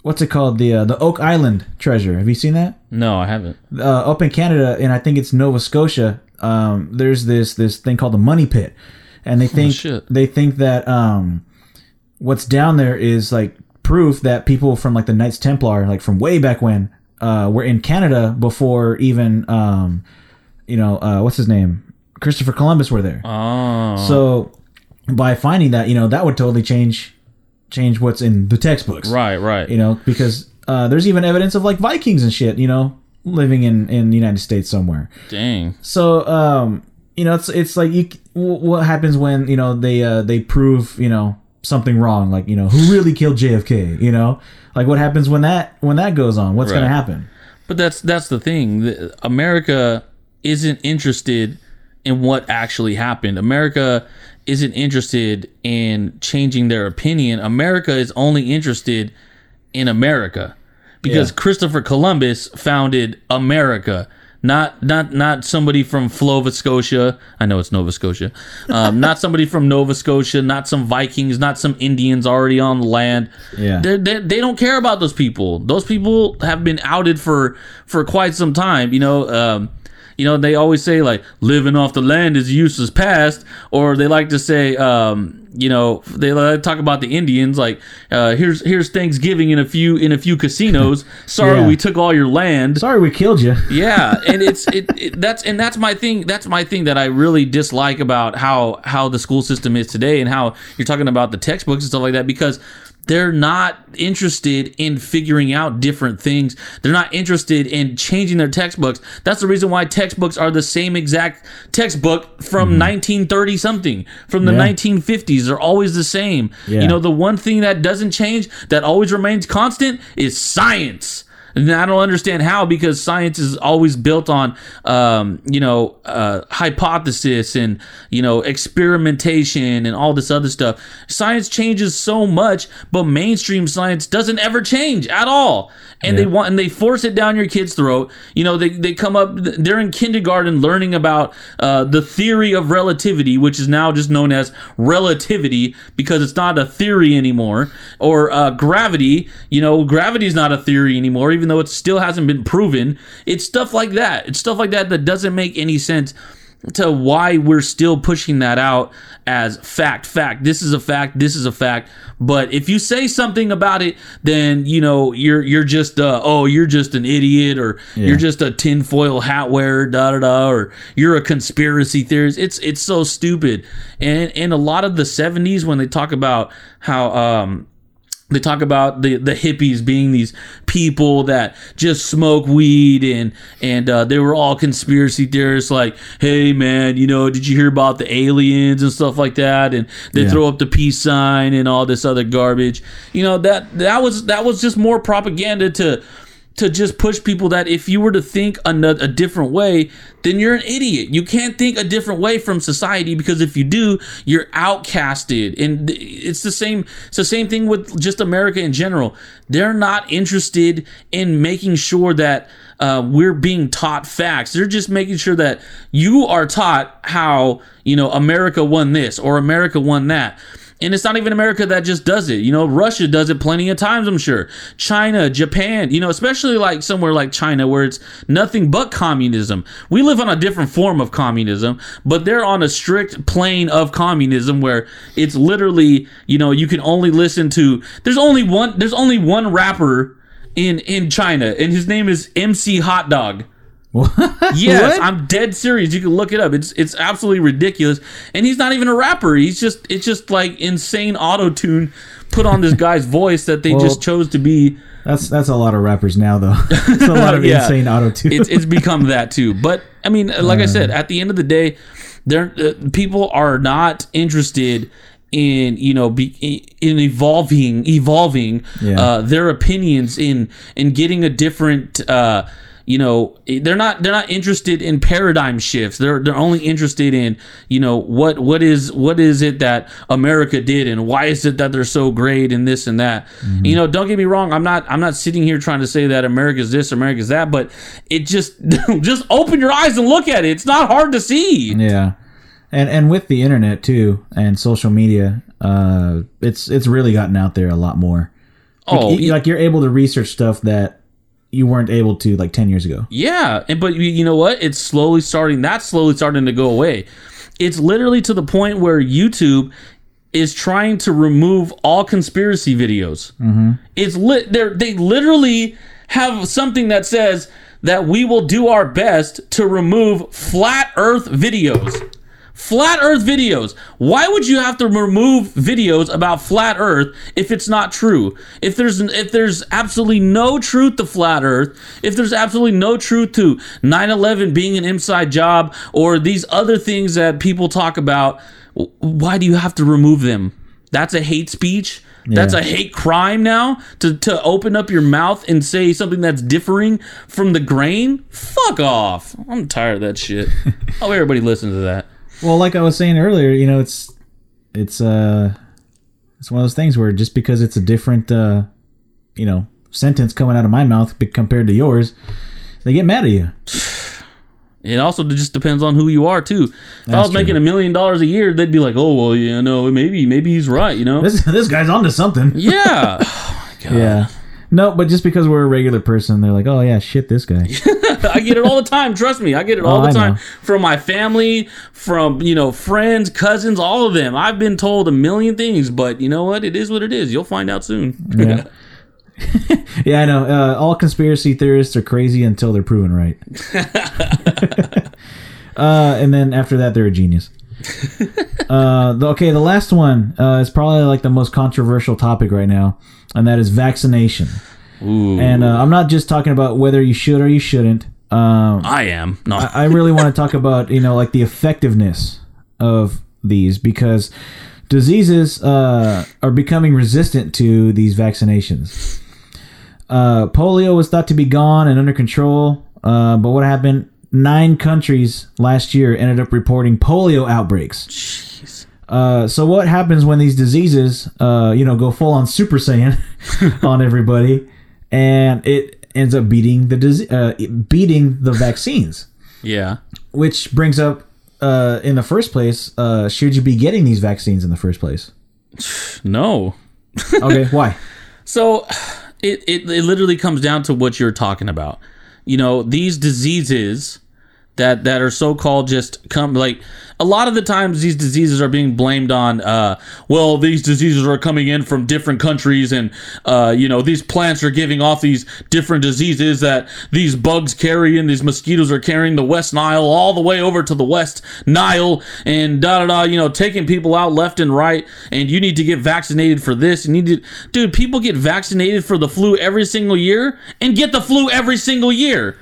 what's it called the uh, the Oak Island treasure. Have you seen that? No, I haven't. Uh, up in Canada, and I think it's Nova Scotia. Um, there's this this thing called the Money Pit, and they think shit. they think that um, what's down there is like proof that people from like the Knights Templar, like from way back when, uh, were in Canada before even um, you know uh, what's his name Christopher Columbus were there. Oh, So by finding that, you know, that would totally change change what's in the textbooks. right, right. You know, because uh, there's even evidence of like Vikings and shit, you know, living in in the United States somewhere. Dang. So um, you know, it's it's like you what happens when, you know, they uh they prove, you know, something wrong, like, you know, who really killed JFK, you know? Like what happens when that when that goes on? What's going to happen? But that's that's the thing. America isn't interested in what actually happened. America isn't interested in changing their opinion. America is only interested in America because Yeah. Christopher Columbus founded America. Not not not somebody from Flova Scotia. I know it's Nova Scotia. Um, not somebody from Nova Scotia. Not some Vikings. Not some Indians already on the land. Yeah. They're, they they don't care about those people. Those people have been outed for for quite some time. You know, um, you know they always say like living off the land is useless past, or they like to say, um, you know, they like to talk about the Indians like uh, here's here's Thanksgiving in a few in a few casinos. Sorry, Yeah. we took all your land. Sorry we killed you. Yeah, and it's it, it that's and that's my thing. That's my thing that I really dislike about how how the school system is today and how you're talking about the textbooks and stuff like that because they're not interested in figuring out different things. They're not interested in changing their textbooks. That's the reason why textbooks are the same exact textbook from mm-hmm. 1930 something, from the Yeah. 1950s. They're always the same. Yeah. You know, the one thing that doesn't change, that always remains constant, is science. And I don't understand how because science is always built on, um, you know, uh, hypothesis and you know experimentation and all this other stuff. Science changes so much, but mainstream science doesn't ever change at all. And they want and they force it down your kid's throat. You know, they, they come up they're in kindergarten learning about uh, the theory of relativity, which is now just known as relativity because it's not a theory anymore, or uh, gravity. You know, gravity is not a theory anymore, even though it still hasn't been proven. It's stuff like that. It's stuff like that that doesn't make any sense to why we're still pushing that out as fact fact this is a fact this is a fact but if you say something about it then you know you're you're just uh, oh you're just an idiot or you're just a tinfoil hat wearer da da da or you're a conspiracy theorist it's it's so stupid and in a lot of the 70s when they talk about how um they talk about the the hippies being these people that just smoke weed and and uh, they were all conspiracy theorists like hey man you know did you hear about the aliens and stuff like that and they Yeah. throw up the peace sign and all this other garbage you know that that was that was just more propaganda to to just push people that if you were to think another, a different way, then you're an idiot. You can't think a different way from society because if you do, you're outcasted. And it's the same. It's the same thing with just America in general. They're not interested in making sure that uh, we're being taught facts. They're just making sure that you are taught how you know America won this or America won that. And it's not even America that just does it. You know, Russia does it plenty of times, I'm sure. China, Japan, you know, especially like somewhere like China where it's nothing but communism. We live on a different form of communism, but they're on a strict plane of communism where it's literally, you know, you can only listen to there's only one there's only one rapper in in China and his name is MC Hot Dog. Yes, What? I'm dead serious. You can look it up. It's it's absolutely ridiculous. And he's not even a rapper. He's just it's just like insane auto tune put on this guy's voice that they Well- just chose to be. That's that's a lot of rappers now though. it's a lot of Yeah. insane auto tune. It's it's become that too. But I mean, like I said, at the end of the day, there uh, people are not interested in you know be in evolving evolving Yeah. uh, their opinions in in getting a different uh, you know they're not they're not interested in paradigm shifts. They're they're only interested in you know what what is what is it that america did and why is it that they're so great and this and that. You know don't get me wrong. I'm not i'm not sitting here trying to say that america's this america's that but it just just open your eyes and look at it. It's not hard to see. Yeah, and and with the internet too and social media, uh, it's it's really gotten out there a lot more. oh Like, you- like you're able to research stuff that you weren't able to like ten years ago. Yeah, and but you- know what? It's slowly starting. That's slowly starting to go away. It's literally to the point where YouTube is trying to remove all conspiracy videos. Mm-hmm. It's lit. They they literally have something that says that we will do our best to remove flat Earth videos. Flat Earth videos. Why would you have to remove videos about flat Earth if it's not true? If there's if there's absolutely no truth to flat Earth, if there's absolutely no truth to 9/11 being an inside job or these other things that people talk about, why do you have to remove them? That's a hate speech. That's a hate crime now to, to open up your mouth and say something that's differing from the grain. Fuck off. I'm tired of that shit. oh, everybody listens to that. Well, like I was saying earlier, you know, it's it's uh it's one of those things where just because it's a different uh you know sentence coming out of my mouth compared to yours, they get mad at you. It also just depends on who you are too. If I That's was making a million dollars a year, they'd be like, "Oh well, you know, maybe maybe he's right," you know? This this guy's onto something. Yeah, Yeah. No, but just because we're a regular person, they're like, "Oh yeah, shit, this guy." I get it all the time. Trust me, I get it all Oh, the time from my family, from you know friends, cousins, all of them. I've been told a million things, but you know what? It is what it is. You'll find out soon. Yeah. yeah, I know. Uh, all conspiracy theorists are crazy until they're proven right. uh, and then after that, they're a genius. uh, the- okay, the last one uh, is probably like the most controversial topic right now, and that is vaccination. Ooh, And uh, I'm not just talking about whether you should or you shouldn't. Um, I am. No, I really want to talk about you know like the effectiveness of these because diseases uh, are becoming resistant to these vaccinations. Uh, polio was thought to be gone and under control, uh, but what happened? Nine countries last year ended up reporting polio outbreaks. Uh, so what happens when these diseases, uh, you know, go full on Super Saiyan on everybody, and it ends up beating the dis- uh, beating the vaccines? yeah. Which brings up, uh, in the first place, uh, should you be getting these vaccines in the first place? No. Okay, why? So it, it it literally comes down to what you're talking about. You know, these diseases that that are so called just come like a lot of the times these diseases are being blamed on uh well these diseases are coming in from different countries and uh you know these plants are giving off these different diseases that these bugs carry and these mosquitoes are carrying the west nile all the way over to the west nile and da da da you know taking people out left and right and you need to get vaccinated for this. You need to dude people get vaccinated for the flu every single year and get the flu every single year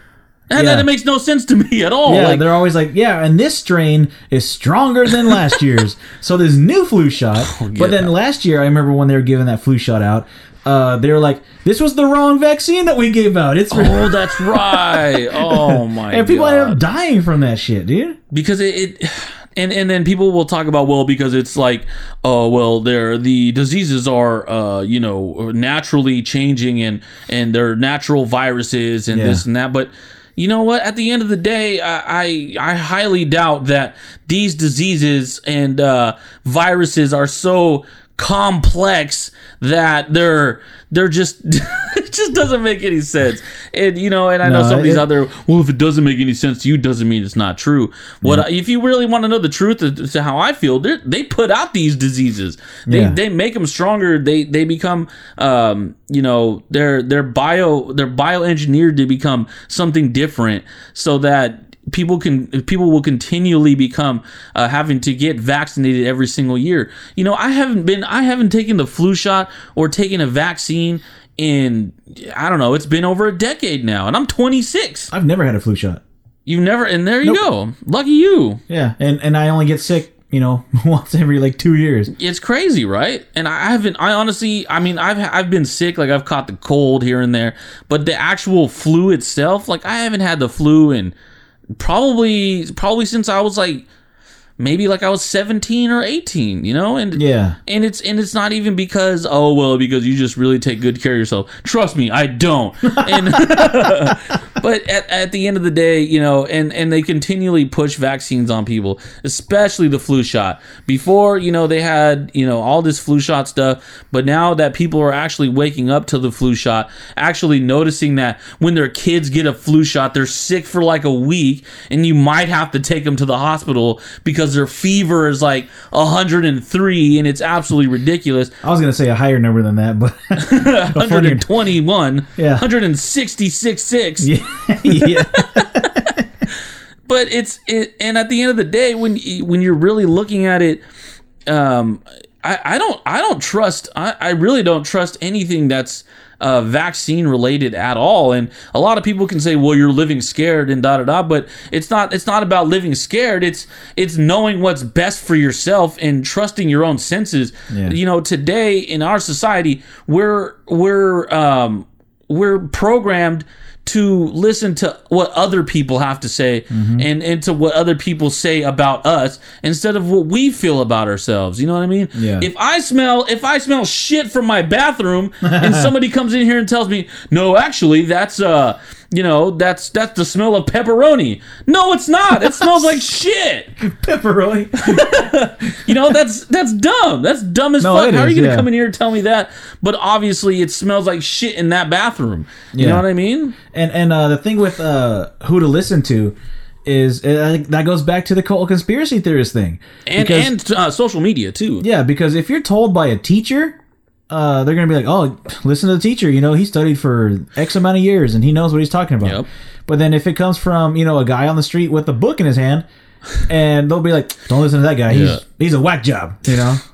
and Yeah. that makes no sense to me at all Yeah, like they're always like, yeah, and this strain is stronger than last year's. so this new flu shot. But then last year, I remember when they were giving that flu shot out, uh, they were like, this was the wrong vaccine that we gave out. It's Oh, that's right. Oh my god. and people god. ended up dying from that shit, dude. because it, it and and then people will talk about well because it's like oh well they're the diseases are uh you know naturally changing and and they're natural viruses and Yeah. this and that but you know what? At the end of the day i i, I highly doubt that these diseases and uh viruses are so complex that they're they're just it just doesn't make any sense. And you know and i know No, some of these other well if it doesn't make any sense to you doesn't mean it's not true. What I, if you really want to know the truth to how i feel they they put out these diseases. They Yeah. they make them stronger. They they become um you know they're they're bio they're bioengineered to become something different so that people can people will continually become uh, having to get vaccinated every single year you know i haven't been i haven't taken the flu shot or taken a vaccine in i don't know it's been over a decade now and i'm 26 I've never had a flu shot. you've never and there you go lucky you Yeah, and and I only get sick you know once every like two years. it's crazy, right? And I haven't. I honestly, I mean, I've I've been sick, like I've caught the cold here and there, but the actual flu itself, like I haven't had the flu in probably probably since I was like maybe like I was 17 or 18, you know? And Yeah. and it's and it's not even because oh well because you just really take good care of yourself. Trust me, I don't. And but at, at the end of the day, you know, and and they continually push vaccines on people, especially the flu shot. Before, you know, they had, you know, all this flu shot stuff, but now that people are actually waking up to the flu shot, actually noticing that when their kids get a flu shot, they're sick for like a week and you might have to take them to the hospital because their fever is like 103 and it's absolutely ridiculous. I was gonna say a higher number than that, but but for your- 121, Yeah. 166.6. yeah, but it's it, and at the end of the day when when you're really looking at it um i i don't i don't trust i i really don't trust anything that's uh, vaccine related at all. And a lot of people can say well you're living scared and da da da but it's not it's not about living scared. It's it's knowing what's best for yourself and trusting your own senses. Yeah. you know today in our society we're we're um we're programmed to listen to what other people have to say Mm-hmm. and, and to what other people say about us instead of what we feel about ourselves. You know what I mean? Yeah. If I smell if I smell shit from my bathroom and somebody comes in here and tells me, no, actually that's uh you know, that's that's the smell of pepperoni. No, it's not. It smells like shit. pepperoni. You know, that's that's dumb. That's dumb as No, fuck. How are you gonna yeah. come in here and tell me that? But obviously it smells like shit in that bathroom. You Yeah. know what I mean? And and uh, the thing with uh, who to listen to is uh, that goes back to the whole conspiracy theorist thing. and Because- and uh, social media too. Yeah, because if you're told by a teacher, uh, they're gonna be like, "Oh, listen to the teacher. You know, he studied for X amount of years and he knows what he's talking about." Yep. But then if it comes from you know a guy on the street with a book in his hand, and they'll be like, "Don't listen to that guy. He's Yeah. he's a whack job." You know.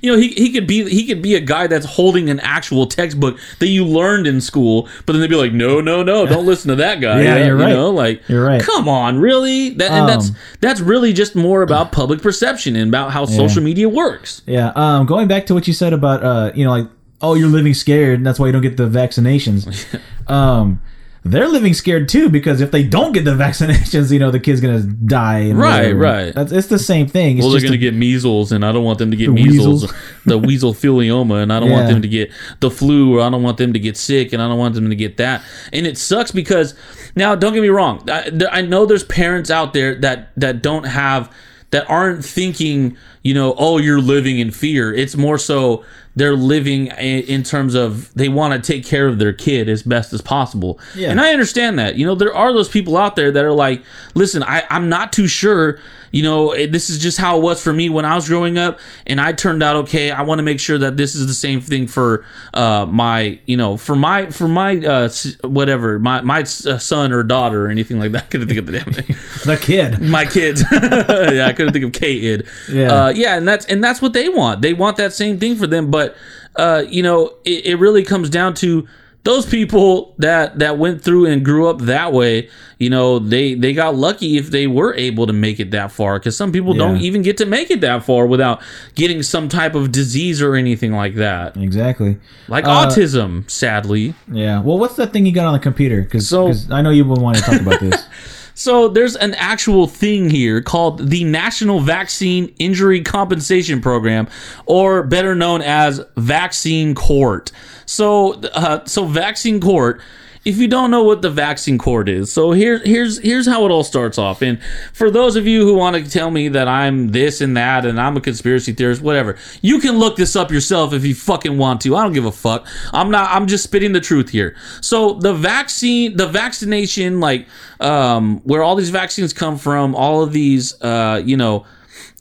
You know, he, he could be he could be a guy that's holding an actual textbook that you learned in school, but then they'd be like, no, no, no, don't listen to that guy. Yeah, you're right. You know, like You're right. Come on, really? That and that's Um, that's really just more about public perception and about how social media works. Yeah. Um, going back to what you said about uh, you know, like, oh, you're living scared, and that's why you don't get the vaccinations. um, they're living scared too because if they don't get the vaccinations, you know, the kid's gonna die. And Right, whatever. right. That's it's the same thing. It's Well, they're to a- get measles, and I don't want them to get The measles, weasels. the weaselphilioma, and I don't want them to get the flu, or I don't want them to get sick, and I don't want them to get that. And it sucks because now, don't get me wrong, I, I know there's parents out there that that don't have that aren't thinking, you know, oh, you're living in fear. It's more so they're living in, in terms of they want to take care of their kid as best as possible. Yeah. And I understand that. You know, there are those people out there that are like, listen, I, I'm not too sure. You know, eh, this is just how it was for me when I was growing up, and I turned out okay. I want to make sure that this is the same thing for uh, my, you know, for my for my uh, whatever my my uh, son or daughter or anything like that. I couldn't think of the damn thing the kid. my kids. yeah, I couldn't think of K-id. Yeah. uh, yeah, and that's and that's what they want. They want that same thing for them. But uh, you know, it, it really comes down to those people that that went through and grew up that way. You know, they they got lucky if they were able to make it that far. Because some people don't even get to make it that far without getting some type of disease or anything like that, Exactly. like Uh, autism. Sadly. Yeah. Well, what's that thing you got on the computer? Because So- I know you've been wanting to talk about this. So there's an actual thing here called the National Vaccine Injury Compensation Program, or better known as Vaccine Court. So, uh, so Vaccine Court. If you don't know what the vaccine court is, so here, here's here's how it all starts off. And for those of you who want to tell me that I'm this and that and I'm a conspiracy theorist, whatever, you can look this up yourself if you fucking want to. I don't give a fuck. I'm not. I'm just spitting the truth here. So the vaccine, the vaccination, like um, where all these vaccines come from, all of these, uh, you know,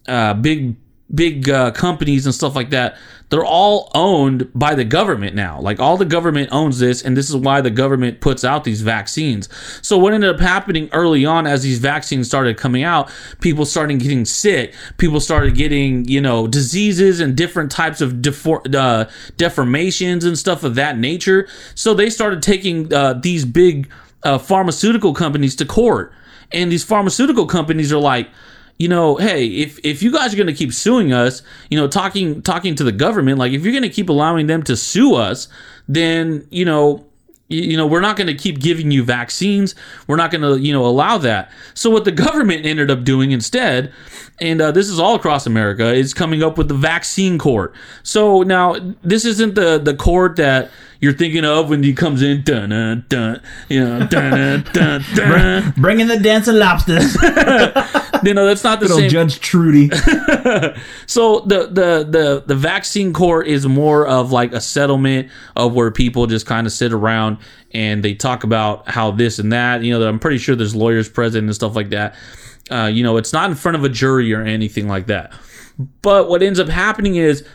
uh, big big uh, companies and stuff like that they're all owned by the government now. Like all the government owns this and this is why the government puts out these vaccines. So what ended up happening early on as these vaccines started coming out people started getting sick. People started getting you know diseases and different types of defor- uh, deformations and stuff of that nature. So they started taking uh, these big uh, pharmaceutical companies to court. And these pharmaceutical companies are like you know, hey, if if you guys are going to keep suing us, you know, talking talking to the government, like if you're going to keep allowing them to sue us, then you know, y- you know, we're not going to keep giving you vaccines. We're not going to, you know, allow that. So what the government ended up doing instead, and uh, this is all across America, is coming up with the vaccine court. So now this isn't the the court that you're thinking of when he comes in, dun dun dun, you know, dun dun dun. dun. Bring in the dancing lobsters. You know, that's not the Little same. Judge Trudy. So the, the the the vaccine court is more of like a settlement of where people just kind of sit around and they talk about how this and that. You know, that I'm pretty sure there's lawyers present and stuff like that. Uh, you know, it's not in front of a jury or anything like that. But what ends up happening is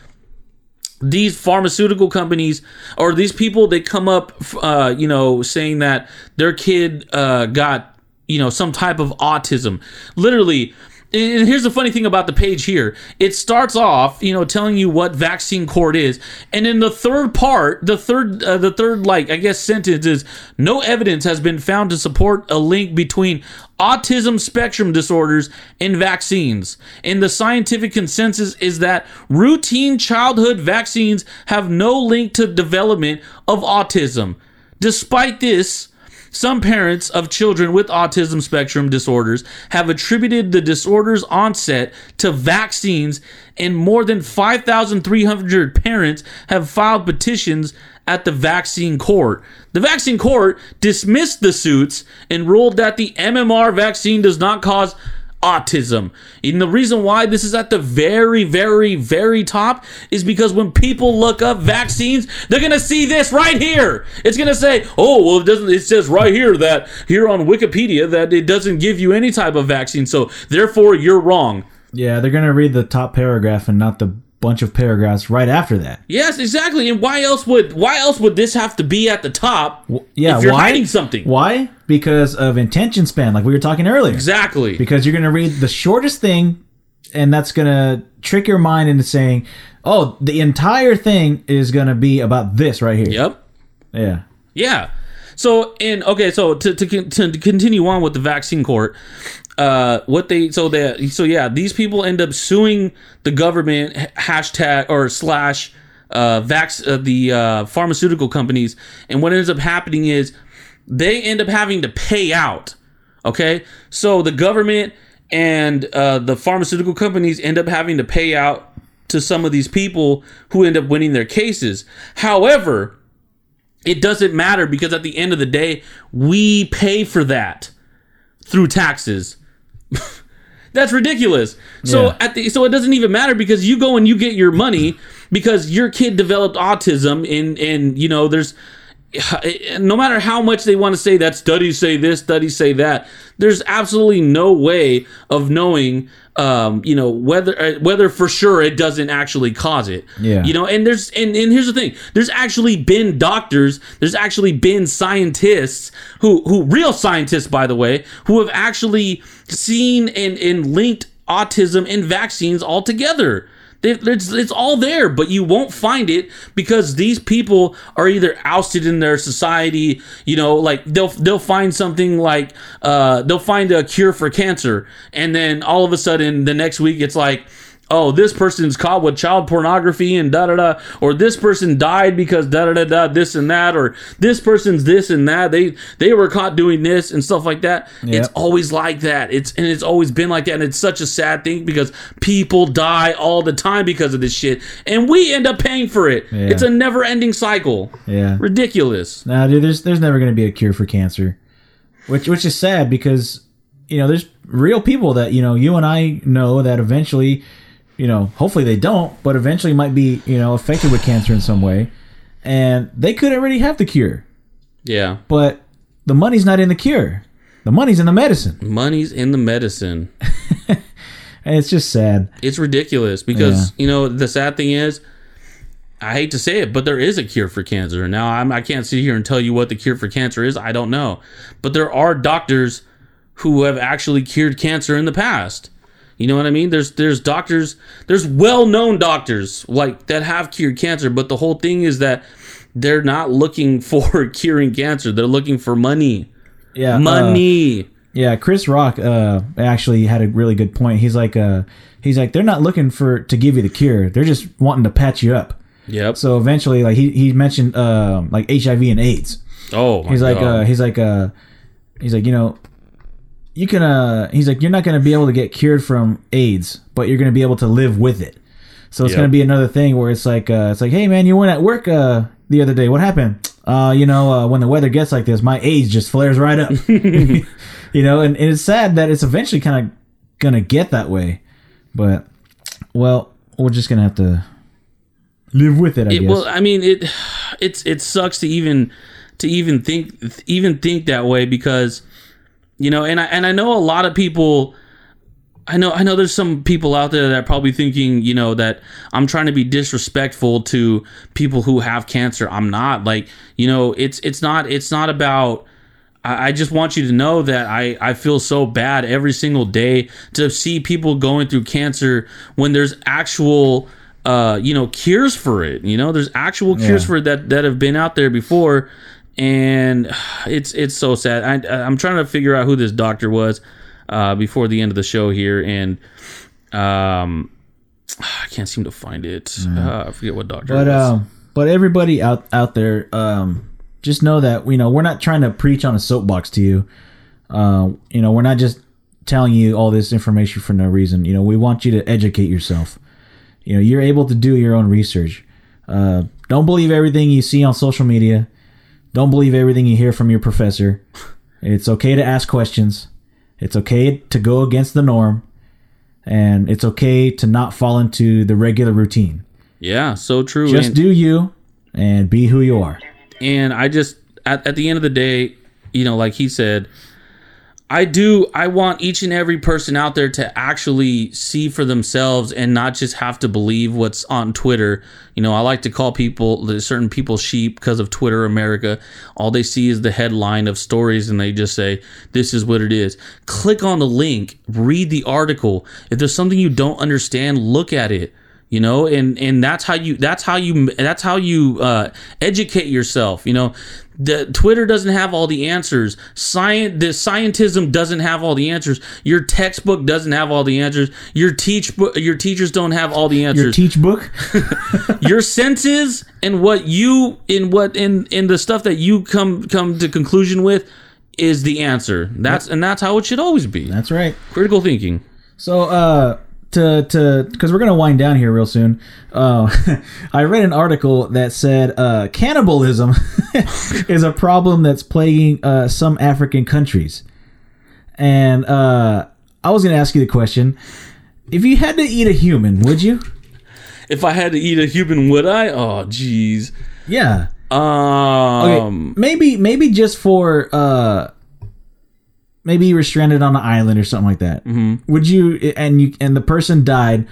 these pharmaceutical companies or these people they come up uh, you know saying that their kid uh, got you know some type of autism. Literally and here's the funny thing about the page here. It starts off you know telling you what vaccine court is and in the third part the third uh, the third like i guess sentence is no evidence has been found to support a link between autism spectrum disorders and vaccines. And the scientific consensus is that routine childhood vaccines have no link to development of autism. Despite this some parents of children with autism spectrum disorders have attributed the disorder's onset to vaccines, and more than 5,300 parents have filed petitions at the vaccine court. The vaccine court dismissed the suits and ruled that the MMR vaccine does not cause autism. And the reason why this is at the very, very, very top is because when people look up vaccines, they're gonna see this right here. It's gonna say, "Oh, well, it doesn't." It says right here that here on Wikipedia that it doesn't give you any type of vaccine, so therefore you're wrong. yeah, they're gonna read the top paragraph and not the bunch of paragraphs right after that. Yes, exactly. And why else would why else would this have to be at the top? Yeah, if you're why? hiding something. Why? Because of intention span, like we were talking earlier. Exactly. Because you're gonna read the shortest thing, and that's gonna trick your mind into saying, "Oh, the entire thing is gonna be about this right here." Yep. Yeah. Yeah. So and okay, so to to, to continue on with the vaccine court, uh, what they so they so yeah, these people end up suing the government hashtag or slash uh, vax uh, the uh, pharmaceutical companies, and what ends up happening is they end up having to pay out. Okay, so the government and uh, the pharmaceutical companies end up having to pay out to some of these people who end up winning their cases. However, it doesn't matter because at the end of the day, we pay for that through taxes. That's ridiculous. So Yeah. at the so it doesn't even matter because you go and you get your money because your kid developed autism and and you know there's no matter how much they want to say that studies say this, studies say that, there's absolutely no way of knowing, um, you know, whether uh, whether for sure it doesn't actually cause it. Yeah. You know, and there's and, and here's the thing: there's actually been doctors, there's actually been scientists who who real scientists, by the way, who have actually seen and and linked autism and vaccines all together. It's, it's all there, but you won't find it because these people are either ousted in their society. You know, like they'll they'll find something like uh, they'll find a cure for cancer, and then all of a sudden the next week it's like, oh, this person's caught with child pornography and da da da, or this person died because da da da da, this and that, or this person's this and that. They they were caught doing this and stuff like that. It's always like that. It's and it's always been like that, and it's such a sad thing because people die all the time because of this shit, and we end up paying for it. Yeah. It's a never-ending cycle. Yeah. Ridiculous. Now, dude, there's there's never going to be a cure for cancer, which which is sad because you know there's real people that you know you and I know that eventually, you know, hopefully they don't, but eventually might be you know affected with cancer in some way, and they could already have the cure, Yeah, but the money's not in the cure, the money's in the medicine, money's in the medicine. and it's just sad. It's ridiculous because you know the sad thing is, I hate to say it, but there is a cure for cancer. Now I'm I can't sit here and tell you what the cure for cancer is. I don't know, but there are doctors who have actually cured cancer in the past. You know what I mean? There's there's doctors, there's well-known doctors like that have cured cancer, but the whole thing is that they're not looking for curing cancer. They're looking for money. Yeah, uh, Money. Yeah, Chris Rock uh, actually had a really good point. He's like, uh, he's like, they're not looking for to give you the cure. They're just wanting to patch you up. Yep. So eventually, like he he mentioned, uh, like HIV and AIDS. oh, my He's like, uh, he's like, uh, he's like, you know, you can, uh, he's like, you're not going to be able to get cured from AIDS, but you're going to be able to live with it. So it's Yep. going to be another thing where it's like, uh, it's like, hey man, you weren't at work uh, the other day. What happened? Uh, you know, uh, when the weather gets like this, my AIDS just flares right up. you know, and, and it's sad that it's eventually kind of going to get that way. But, well, we're just going to have to live with it, I It, guess. well, I mean, it it's it sucks to even to even think even think that way because you know, and I and I know a lot of people. I know I know there's some people out there that are probably thinking, you know, that I'm trying to be disrespectful to people who have cancer. I'm not. Like, you know, it's it's not it's not about I I just want you to know that I, I feel so bad every single day to see people going through cancer when there's actual uh you know cures for it you know there's actual cures Yeah. for it that that have been out there before and it's it's so sad I, I'm trying to figure out who this doctor was uh before the end of the show here and um I can't seem to find it uh, I forget what doctor But um, but everybody out out there, um, just know that you know we're not trying to preach on a soapbox to you. Uh, you know, we're not just telling you all this information for no reason. You know, we want you to educate yourself. You know, you're able to do your own research. Uh, don't believe everything you see on social media. Don't believe everything you hear from your professor. It's okay to ask questions. It's okay to go against the norm. And it's okay to not fall into the regular routine. yeah so true Just And- do you and be who you are. and I just at, at the end of the day, you know, like he said, I do I want each and every person out there to actually see for themselves and not just have to believe what's on Twitter. You know, I like to call people certain people sheep because of Twitter America. All they see is the headline of stories and they just say, This is what it is. Click on the link, read the article. If there's something you don't understand, look at it you know and and that's how you that's how you that's how you uh, educate yourself you know the twitter doesn't have all the answers. Science the scientism doesn't have all the answers. Your textbook doesn't have all the answers. Your teach book your teachers don't have all the answers. Your teach book. your senses and what you in what in in the stuff that you come come to conclusion with is the answer. That's and that's how it should always be. That's right. critical thinking. So, uh, to to because we're gonna wind down here real soon. Uh, I read an article that said uh, cannibalism is a problem that's plaguing uh, some African countries, and uh, I was gonna ask you the question: If you had to eat a human, would you? if i had to eat a human would i oh jeez Yeah. um Okay, maybe maybe just for uh maybe you were stranded on an island or something like that. Mm-hmm. Would you and you and the person died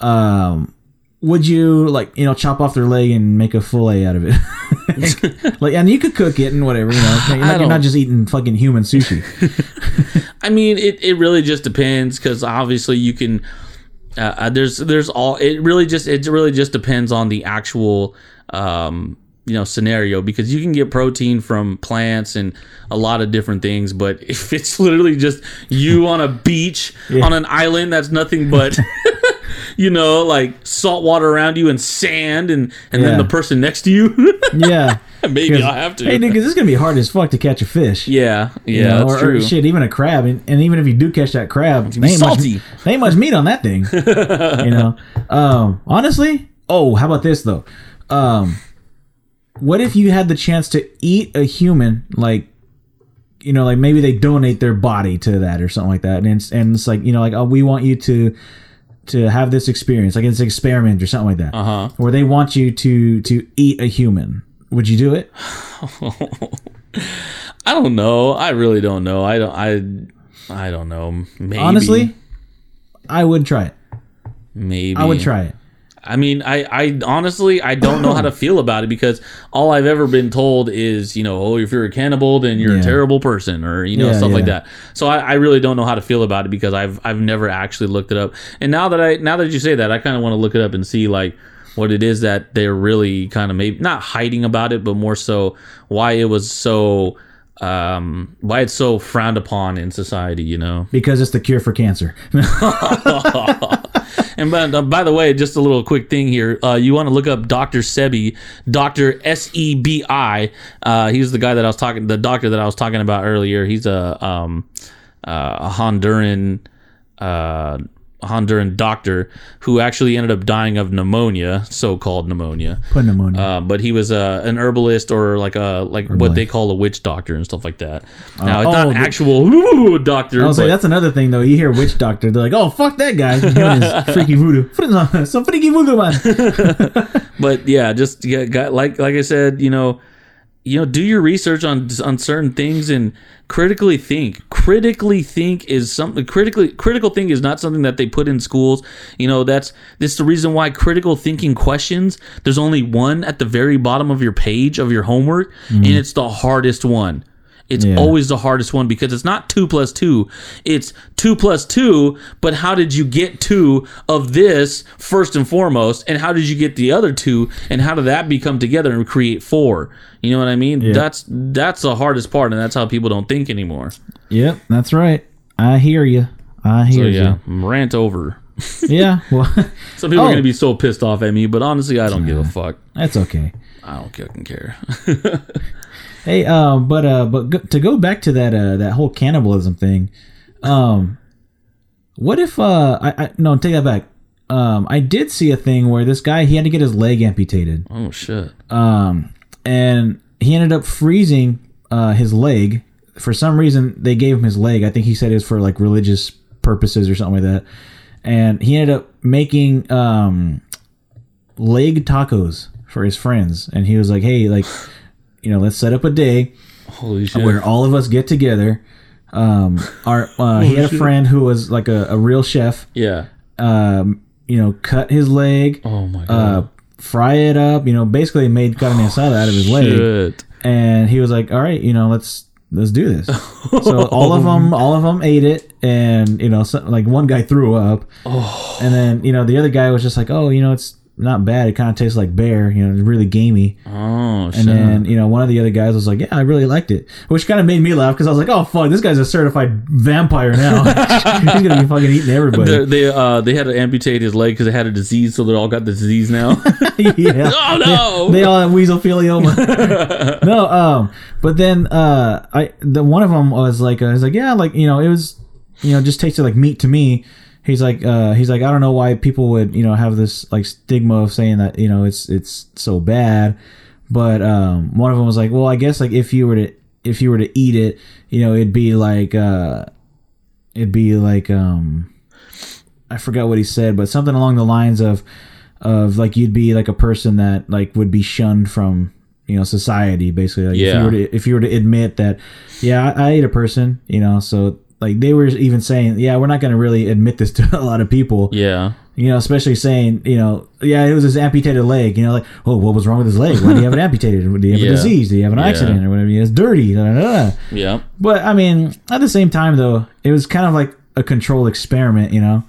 um would you like you know chop off their leg and make a fillet out of it? like and you could cook it and whatever, you know. You're not, you're don't- just eating fucking human sushi. I mean, it, it really just depends because obviously you can. Uh, uh, there's there's all it really just it really just depends on the actual um, you know scenario because you can get protein from plants and a lot of different things, but if it's literally just you on a beach on an island that's nothing but. You know, like salt water around you and sand, and and then the person next to you. Yeah. Maybe I'll have to. Hey, dude, 'cause this is gonna be hard as fuck to catch a fish. yeah, yeah, You know, or, true. or shit, even a crab, and, and even if you do catch that crab, they ain't, much, salty. they ain't much meat on that thing. you know, um, honestly. Oh, how about this though? Um, what if you had the chance to eat a human, like, you know, like maybe they donate their body to that or something like that, and it's, and it's like you know, like oh, we want you to to have this experience, like it's an experiment or something like that, Uh-huh. where they want you to to eat a human. Would you do it? I don't know. I really don't know. I don't. I. I don't know. Maybe. Honestly, I would try it. maybe I would try it. I mean, I. I honestly, I don't know how to feel about it because all I've ever been told is, you know, oh, if you're a cannibal, then you're Yeah. a terrible person, or you know, Yeah, stuff like that. So I, I really don't know how to feel about it because I've I've never actually looked it up. And now that I now that you say that, I kind of want to look it up and see like what it is that they're really kind of maybe not hiding about it, but more so why it was so um, why it's so frowned upon in society. You know. because it's the cure for cancer. And by, uh, by the way, just a little quick thing here. Uh, you want to look up Dr. Sebi, Dr. S E B I. Uh, he's the guy that I was talking, the doctor that I was talking about earlier. He's a, um, uh, a Honduran, uh, Honduran doctor who actually ended up dying of pneumonia, so-called pneumonia. Put pneumonia. Uh, but he was uh, an herbalist or like a like what they call a witch doctor and stuff like that. Now it's oh, not the- an actual ooh, doctor. I was but- like, that's another thing though. You hear witch doctor, they're like, oh fuck that guy, He's doing his freaky voodoo, some freaky voodoo man. but yeah, just yeah, got, like like I said, you know, you know, do your research on on certain things and critically think. Critically think is something. Critically critical think is not something that they put in schools. You know, that's that's the reason why critical thinking questions. There's only one at the very bottom of your page of your homework, and mm-hmm. it's the hardest one. It's Yeah. always the hardest one because it's not two plus two. It's two plus two, but how did you get two of this first and foremost? And how did you get the other two? And how did that become together and create four? You know what I mean? That's that's the hardest part, and that's how people don't think anymore. yep, that's right. I hear you. I So hear yeah, you. rant over. Yeah, well, Some people Oh. are gonna oh. be so pissed off at me, but honestly, I don't give a fuck. that's okay. I don't fucking care. Hey, um, but uh, but go, to go back to that uh that whole cannibalism thing, um, what if uh I, I no take that back. Um, I did see a thing where this guy he had to get his leg amputated. oh shit. um, and he ended up freezing uh, his leg. For some reason, they gave him his leg. I think he said it was for like religious purposes or something like that. And he ended up making um, leg tacos for his friends. And he was like, "Hey, like, you know, let's set up a day Holy shit. where all of us get together." Um, our uh, he had a friend who was like a, a real chef. yeah. Um, you know, cut his leg, Oh my uh, god. fry it up. You know, basically made carne asada out of his leg and he was like, "All right, you know, let's let's do this." so all of them, all of them ate it, and you know, so, like one guy threw up, and then you know the other guy was just like, "Oh, you know, it's not bad. It kind of tastes like bear. You know, it's really gamey." Oh shit. And then you know, one of the other guys was like, "Yeah, I really liked it," which kind of made me laugh because I was like, "Oh fuck, this guy's a certified vampire now. He's gonna be fucking eating everybody." They they, uh, they had to amputate his leg because they had a disease, so they all got the disease now. yeah. oh no! they all have weasophilioma. no, um, but then uh, I the one of them was like, uh, was like, yeah, like you know, it was, you know, just tasted like meat to me. He's like, uh, he's like, I don't know why people would, you know, have this like stigma of saying that, you know, it's it's so bad. But um, one of them was like, well, I guess like if you were to if you were to eat it, you know, it'd be like, uh, it'd be like, um, I forgot what he said, but something along the lines of of like you'd be like a person that like would be shunned from you know society basically like if Yeah. you were to if you were to admit that yeah I, I ate a person you know so like they were even saying yeah we're not going to really admit this to a lot of people yeah. you know especially saying you know yeah it was his amputated leg you know like oh what was wrong with his leg why do you have it amputated do you have Yeah. a disease do you have an Yeah. accident or whatever it's dirty da, da, da, da. Yeah. But I mean, at the same time, though, it was kind of like a controlled experiment, you know,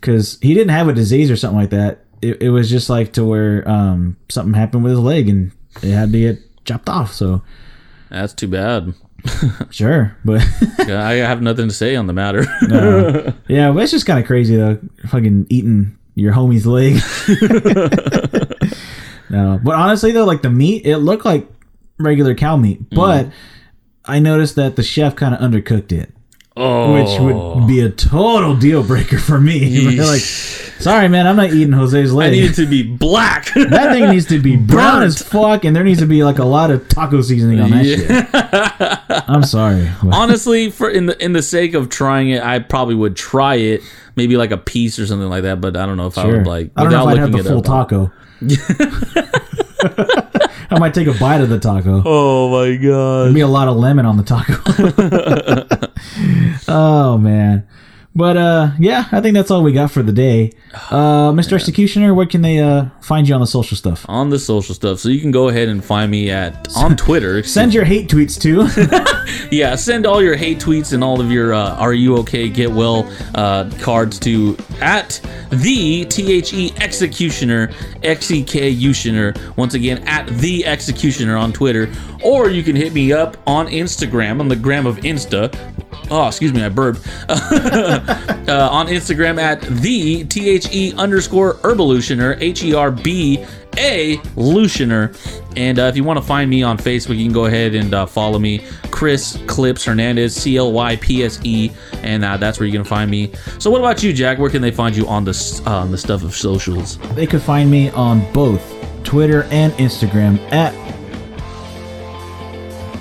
because he didn't have a disease or something like that. It, it was just like to where um, something happened with his leg and it had to get chopped off. So That's too bad. sure, but Yeah, I have nothing to say on the matter. yeah, but it's just kind of crazy though, fucking eating your homie's leg. no, but honestly though, like the meat, it looked like regular cow meat, mm. but I noticed that the chef kind of undercooked it. Oh, which would be a total deal breaker for me. Like, sorry, man, I'm not eating Jose's I leg. need it to be black. that thing needs to be brown as fuck, and there needs to be like a lot of taco seasoning on that shit. I'm sorry. Honestly, for in the in the sake of trying it, I probably would try it, maybe like a piece or something like that. But I don't know if I would like. I don't know if I'd have the full up. taco. I might take a bite of the taco. Oh my god! There'd be a lot of lemon on the taco. oh man. But uh yeah, I think that's all we got for the day. Uh Mr. Executioner, where can they uh find you on the social stuff? on the social stuff, so you can go ahead and find me at on Twitter. Send your hate tweets to yeah, send all your hate tweets and all of your uh, "Are you okay? Get well" uh, cards to at the T H E Executioner X E K Utioner. Once again, at the Executioner on Twitter, or you can hit me up on Instagram on the gram of Insta. Oh, excuse me, I burped. uh, on Instagram at the T H E underscore Herbalutioner, H E R B A Lutioner. And uh, if you want to find me on Facebook, you can go ahead and uh, follow me, Chris Clypse Hernandez, C L Y P S E, and uh, that's where you can find me. So, what about you, Jack? Where can they find you on the uh, on the stuff of socials? They could find me on both Twitter and Instagram at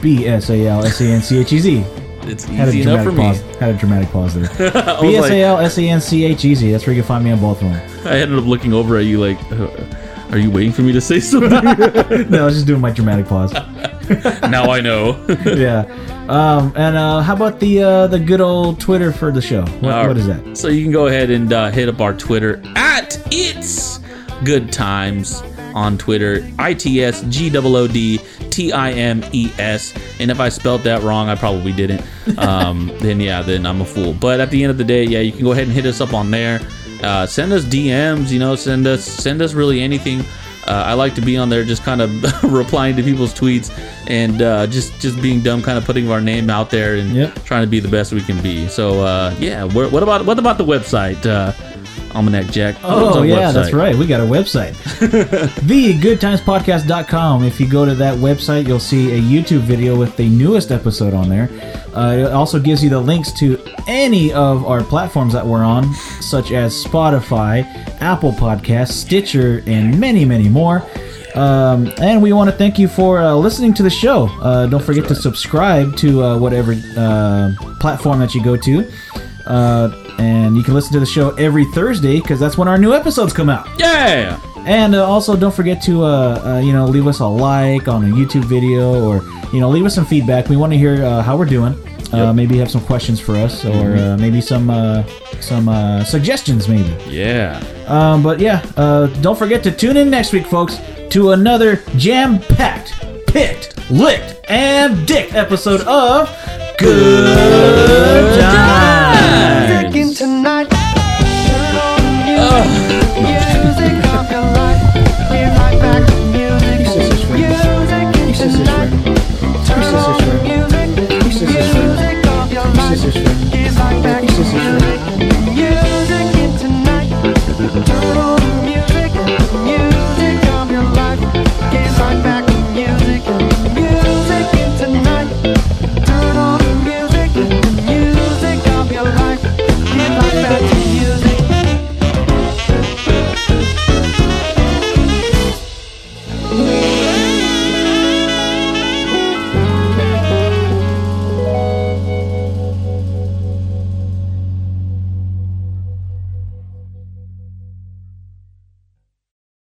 B S A L S A N C H E Z. It's Had a easy enough for dramatic me. pause. Had a dramatic pause there. B S A L S A N C H E Z. That's where you can find me on both of them. I ended up looking over at you like, uh, are you waiting for me to say something? No, I was just doing my dramatic pause. now I know. yeah. Um, and uh, how about the uh, the good old Twitter for the show? What, what is that? So you can go ahead and uh, hit up our Twitter at it's good times on Twitter. I T S G O O D T I M E S. And if I spelled that wrong, I probably didn't. Um, then yeah, then I'm a fool. But at the end of the day, yeah, you can go ahead and hit us up on there. Uh, send us DMs. You know, send us send us really anything. Uh, I like to be on there, just kind of replying to people's tweets and uh, just just being dumb, kind of putting our name out there and Yep. trying to be the best we can be. So uh, yeah, what about what about the website, uh, Almanac Jack? Oh yeah, that's right. We got a website. TheGoodTimesPodcast.com. If you go to that website, you'll see a YouTube video with the newest episode on there. Uh, it also gives you the links to any of our platforms that we're on, such as Spotify, Apple Podcasts, Stitcher, and many, many more. Um, and we want to thank you for uh, listening to the show. Uh, don't forget to subscribe to uh, whatever uh, platform that you go to. Uh, and you can listen to the show every Thursday because that's when our new episodes come out. Yeah. And uh, also, don't forget to uh, uh, you know leave us a like on a YouTube video or you know leave us some feedback. We want to hear uh, how we're doing. Uh, maybe you have some questions for us or uh, maybe some uh, some uh, suggestions maybe. Yeah. Um, but yeah, uh, don't forget to tune in next week, folks, to another jam-packed, picked, licked, and dick episode of Good Times. Nice. tonight.